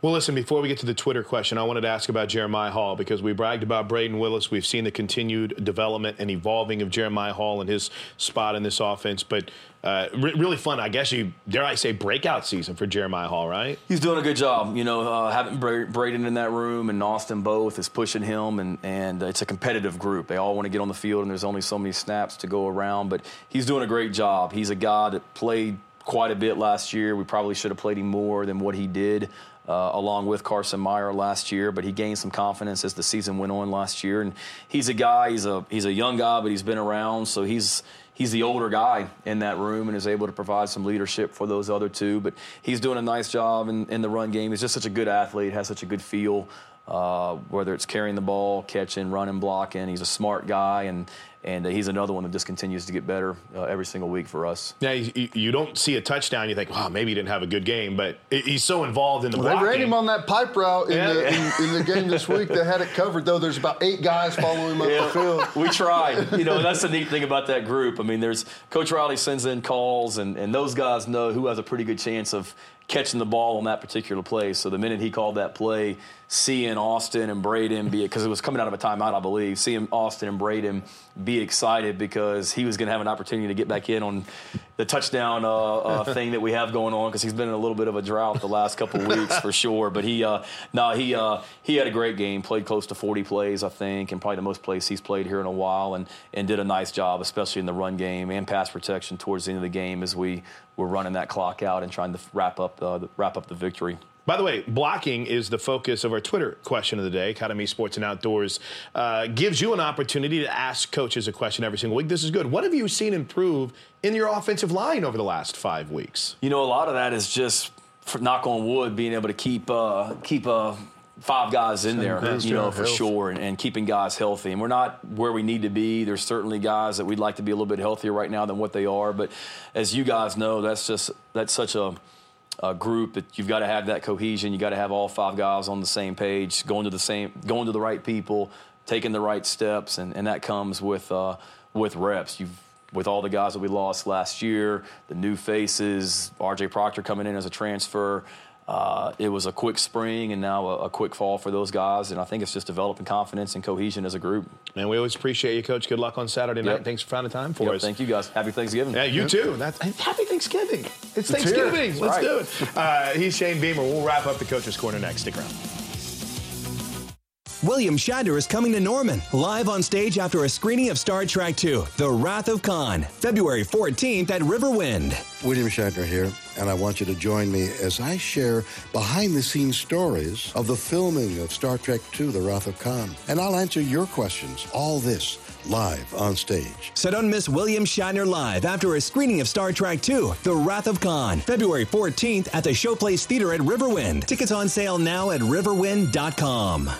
Well, listen, before we get to the Twitter question, I wanted to ask about Jeremiah Hall because we bragged about Brayden Willis. We've seen the continued development and evolving of Jeremiah Hall and his spot in this offense. But uh, re- really fun, I guess you, dare I say, breakout season for Jeremiah Hall, right? He's doing a good job. You know, uh, having Bra- Brayden in that room and Austin both is pushing him, and, and it's a competitive group. They all want to get on the field, and there's only so many snaps to go around. But he's doing a great job. He's a guy that played quite a bit last year. We probably should have played him more than what he did. Uh, along with Carson Meier last year, but he gained some confidence as the season went on last year. And he's a guy, he's a he's a young guy, but he's been around, so he's he's the older guy in that room and is able to provide some leadership for those other two. But he's doing a nice job in, in the run game. He's just such a good athlete, has such a good feel. Uh, whether it's carrying the ball, catching, running, blocking, he's a smart guy, and and uh, he's another one that just continues to get better uh, every single week for us. Now, you, you don't see a touchdown, you think, wow, maybe he didn't have a good game, but he's so involved in the Well, they ran him on that pipe route in, Yeah. the, in, in the game this week. They had it covered, though. There's about eight guys following him up the field. we tried. You know, that's the neat thing about that group. I mean, there's Coach Riley sends in calls, and, and those guys know who has a pretty good chance of catching the ball on that particular play. So the minute he called that play, seeing Austin and Brayden be because it was coming out of a timeout, I believe, seeing Austin and Brayden be excited because he was going to have an opportunity to get back in on the touchdown uh, uh, thing that we have going on because he's been in a little bit of a drought the last couple of weeks for sure. But he, uh, no, he uh, he had a great game. Played close to 40 plays, I think, and probably the most plays he's played here in a while, and and did a nice job, especially in the run game and pass protection towards the end of the game as we were running that clock out and trying to wrap up uh, the, wrap up the victory. By the way, blocking is the focus of our Twitter question of the day. Academy Sports and Outdoors uh, gives you an opportunity to ask coaches a question every single week. This is good. What have you seen improve in your offensive line over the last five weeks? You know, a lot of that is just, for knock on wood, being able to keep uh, keep uh, five guys in there, That's you know, for Health. sure, and, and keeping guys healthy. And we're not where we need to be. There's certainly guys that we'd like to be a little bit healthier right now than what they are. But as you guys know, that's just that's such a a group that you've got to have that cohesion. You got to have all five guys on the same page, going to the same, going to the right people, taking the right steps, and, and that comes with uh, with reps. You've with all the guys that we lost last year, the new faces, R.J. Proctor coming in as a transfer. Uh, it was a quick spring and now a, a quick fall for those guys, and I think it's just developing confidence and cohesion as a group. Man, we always appreciate you, Coach. Good luck on Saturday night. Yep. Thanks for finding time for Yep, us. thank you guys. Happy Thanksgiving. Yeah, you too. That's, happy Thanksgiving. It's It's here. Thanksgiving. Let's Right. do it. Uh, he's Shane Beamer. We'll wrap up the Coach's Corner next. Stick around. William Shatner is coming to Norman, live on stage after a screening of Star Trek II The Wrath of Khan, February 14th at Riverwind. William Shatner here, and I want you to join me as I share behind the scenes stories of the filming of Star Trek II The Wrath of Khan. And I'll answer your questions. All this live on stage. So don't miss William Shatner live after a screening of Star Trek II The Wrath of Khan, February 14th at the Showplace Theater at Riverwind. Tickets on sale now at riverwind.com.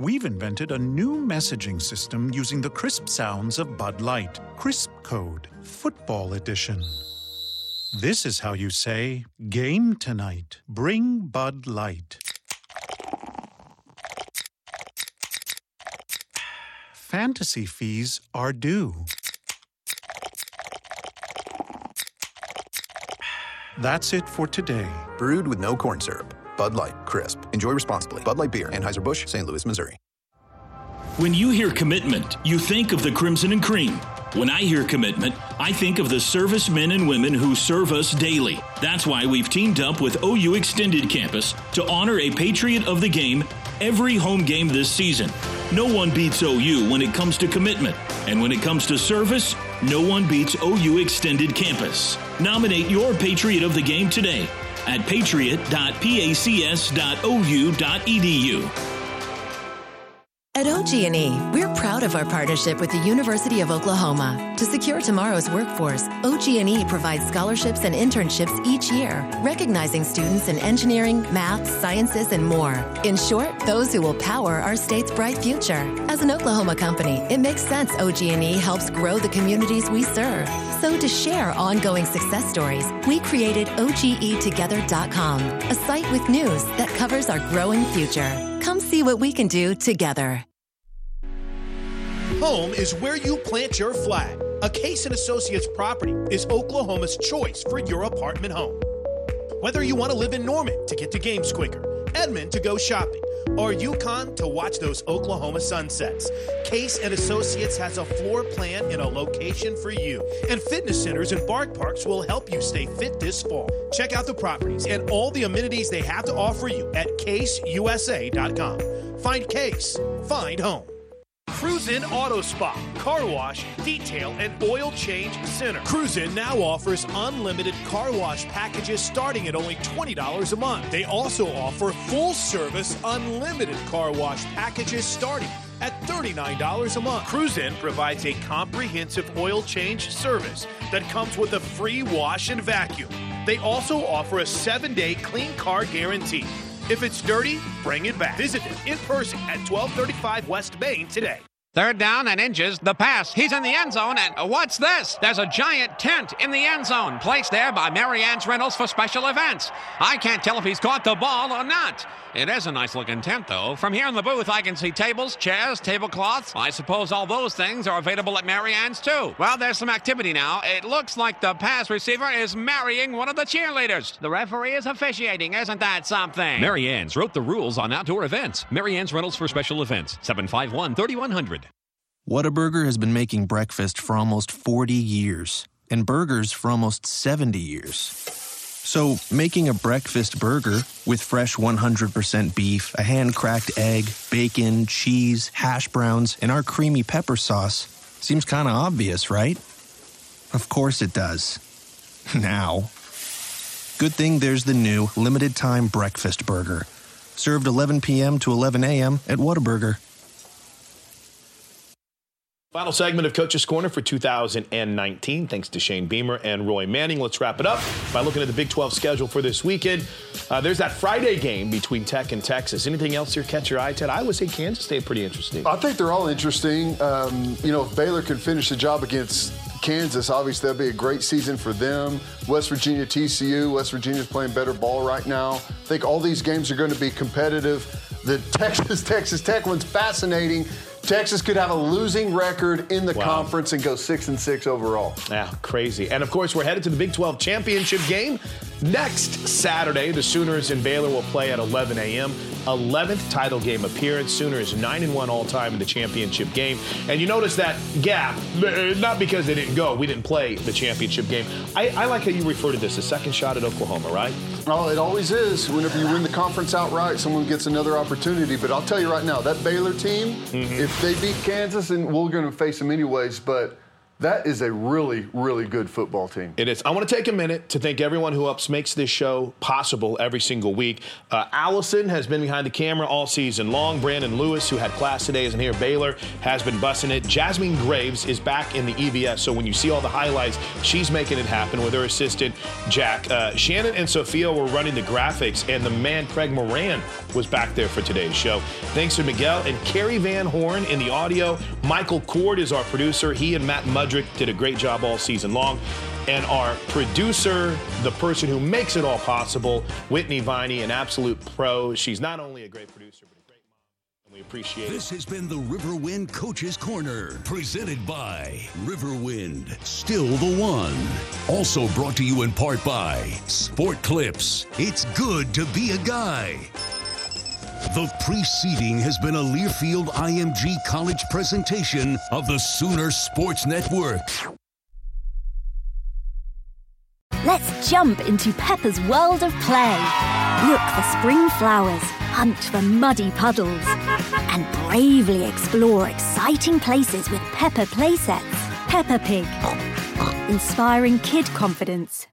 We've invented a new messaging system using the crisp sounds of Bud Light. Crisp Code, Football Edition. This is how you say, Game tonight. Bring Bud Light. Fantasy fees are due. That's it for today. Brewed with no corn syrup. Bud Light, crisp. Enjoy responsibly. Bud Light Beer, Anheuser-Busch, St. Louis, Missouri. When you hear commitment, you think of the Crimson and Cream. When I hear commitment, I think of the servicemen and women who serve us daily. That's why we've teamed up with OU Extended Campus to honor a Patriot of the game every home game this season. No one beats OU when it comes to commitment. And when it comes to service, no one beats OU Extended Campus. Nominate your Patriot of the game today at patriot.pacs.ou.edu. At OG&E, we're proud of our partnership with the University of Oklahoma. To secure tomorrow's workforce, OG&E provides scholarships and internships each year, recognizing students in engineering, math, sciences, and more. In short, those who will power our state's bright future. As an Oklahoma company, it makes sense OG&E helps grow the communities we serve. So to share ongoing success stories, we created OGEtogether.com, a site with news that covers our growing future. Come see what we can do together. Home is where you plant your flag. A Case and Associates property is Oklahoma's choice for your apartment home. Whether you want to live in Norman to get to games quicker, Edmond to go shopping, or Yukon to watch those Oklahoma sunsets, Case and Associates has a floor plan in a location for you. And fitness centers and bark parks will help you stay fit this fall. Check out the properties and all the amenities they have to offer you at caseusa.com. Find Case, find home. Cruise In Auto Spa, car wash, detail, and oil change center. Cruise In now offers unlimited car wash packages starting at only $20 a month. They also offer full service unlimited car wash packages starting at $39 a month. Cruise In provides a comprehensive oil change service that comes with a free wash and vacuum. They also offer a seven day clean car guarantee. If it's dirty, bring it back. Visit them in person at 1235 West Main today. Third down and inches, the pass. He's in the end zone, and what's this? There's a giant tent in the end zone, placed there by Marianne's Rentals for special events. I can't tell if he's caught the ball or not. It is a nice looking tent, though. From here in the booth, I can see tables, chairs, tablecloths. I suppose all those things are available at Marianne's, too. Well, there's some activity now. It looks like the pass receiver is marrying one of the cheerleaders. The referee is officiating. Isn't that something? Mary Ann's wrote the rules on outdoor events. Mary Ann's Rentals for special events. 751 3100. Whataburger has been making breakfast for almost 40 years and burgers for almost 70 years. So, making a breakfast burger with fresh 100% beef, a hand cracked egg, bacon, cheese, hash browns, and our creamy pepper sauce seems kind of obvious, right? Of course it does. Now. Good thing there's the new limited time breakfast burger. Served 11 p.m. to 11 a.m. at Whataburger. Final segment of Coach's Corner for 2019. Thanks to Shane Beamer and Roy Manning. Let's wrap it up by looking at the Big 12 schedule for this weekend. Uh, there's that Friday game between Tech and Texas. Anything else here catch your eye, Ted? I would say Kansas State pretty interesting. I think they're all interesting. Um, you know, if Baylor can finish the job against Kansas, obviously that'd be a great season for them. West Virginia, TCU. West Virginia's playing better ball right now. I think all these games are going to be competitive. The Texas Texas Tech one's fascinating. Texas could have a losing record in the Wow. conference and go six and six overall. Yeah, crazy. And of course, we're headed to the Big 12 championship game next Saturday. The Sooners and Baylor will play at 11 a.m. 11th title game appearance. Sooners 9 and 1 all time in the championship game. And you notice that gap, not because they didn't go, we didn't play the championship game. I, I like how you refer to this a second shot at Oklahoma, right? Oh, it always is. Whenever you win the conference outright, someone gets another opportunity. But I'll tell you right now, that Baylor team, Mm-hmm. if they beat Kansas, and we're going to face them anyways, but that is a really, really good football team. It is. I want to take a minute to thank everyone who helps makes this show possible every single week. Uh, Allison has been behind the camera all season long. Brandon Lewis, who had class today, isn't here. Baylor has been bussing it. Jasmine Graves is back in the EVS. So when you see all the highlights, she's making it happen with her assistant Jack. Uh, Shannon and Sophia were running the graphics, and the man Craig Moran was back there for today's show. Thanks to Miguel and Carrie Van Horn in the audio. Michael Cord is our producer. He and Matt Did a great job all season long. And our producer, the person who makes it all possible, Whitney Viney, an absolute pro. She's not only a great producer, but a great mom, and we appreciate it. This has been the Riverwind Coach's Corner, presented by Riverwind, still the one. Also brought to you in part by Sport Clips. It's good to be a guy. The preceding has been a Learfield IMG College presentation of the Sooner Sports Network. Let's jump into Peppa's world of play. Look for spring flowers, hunt for muddy puddles, and bravely explore exciting places with Peppa playsets. Peppa Pig, inspiring kid confidence.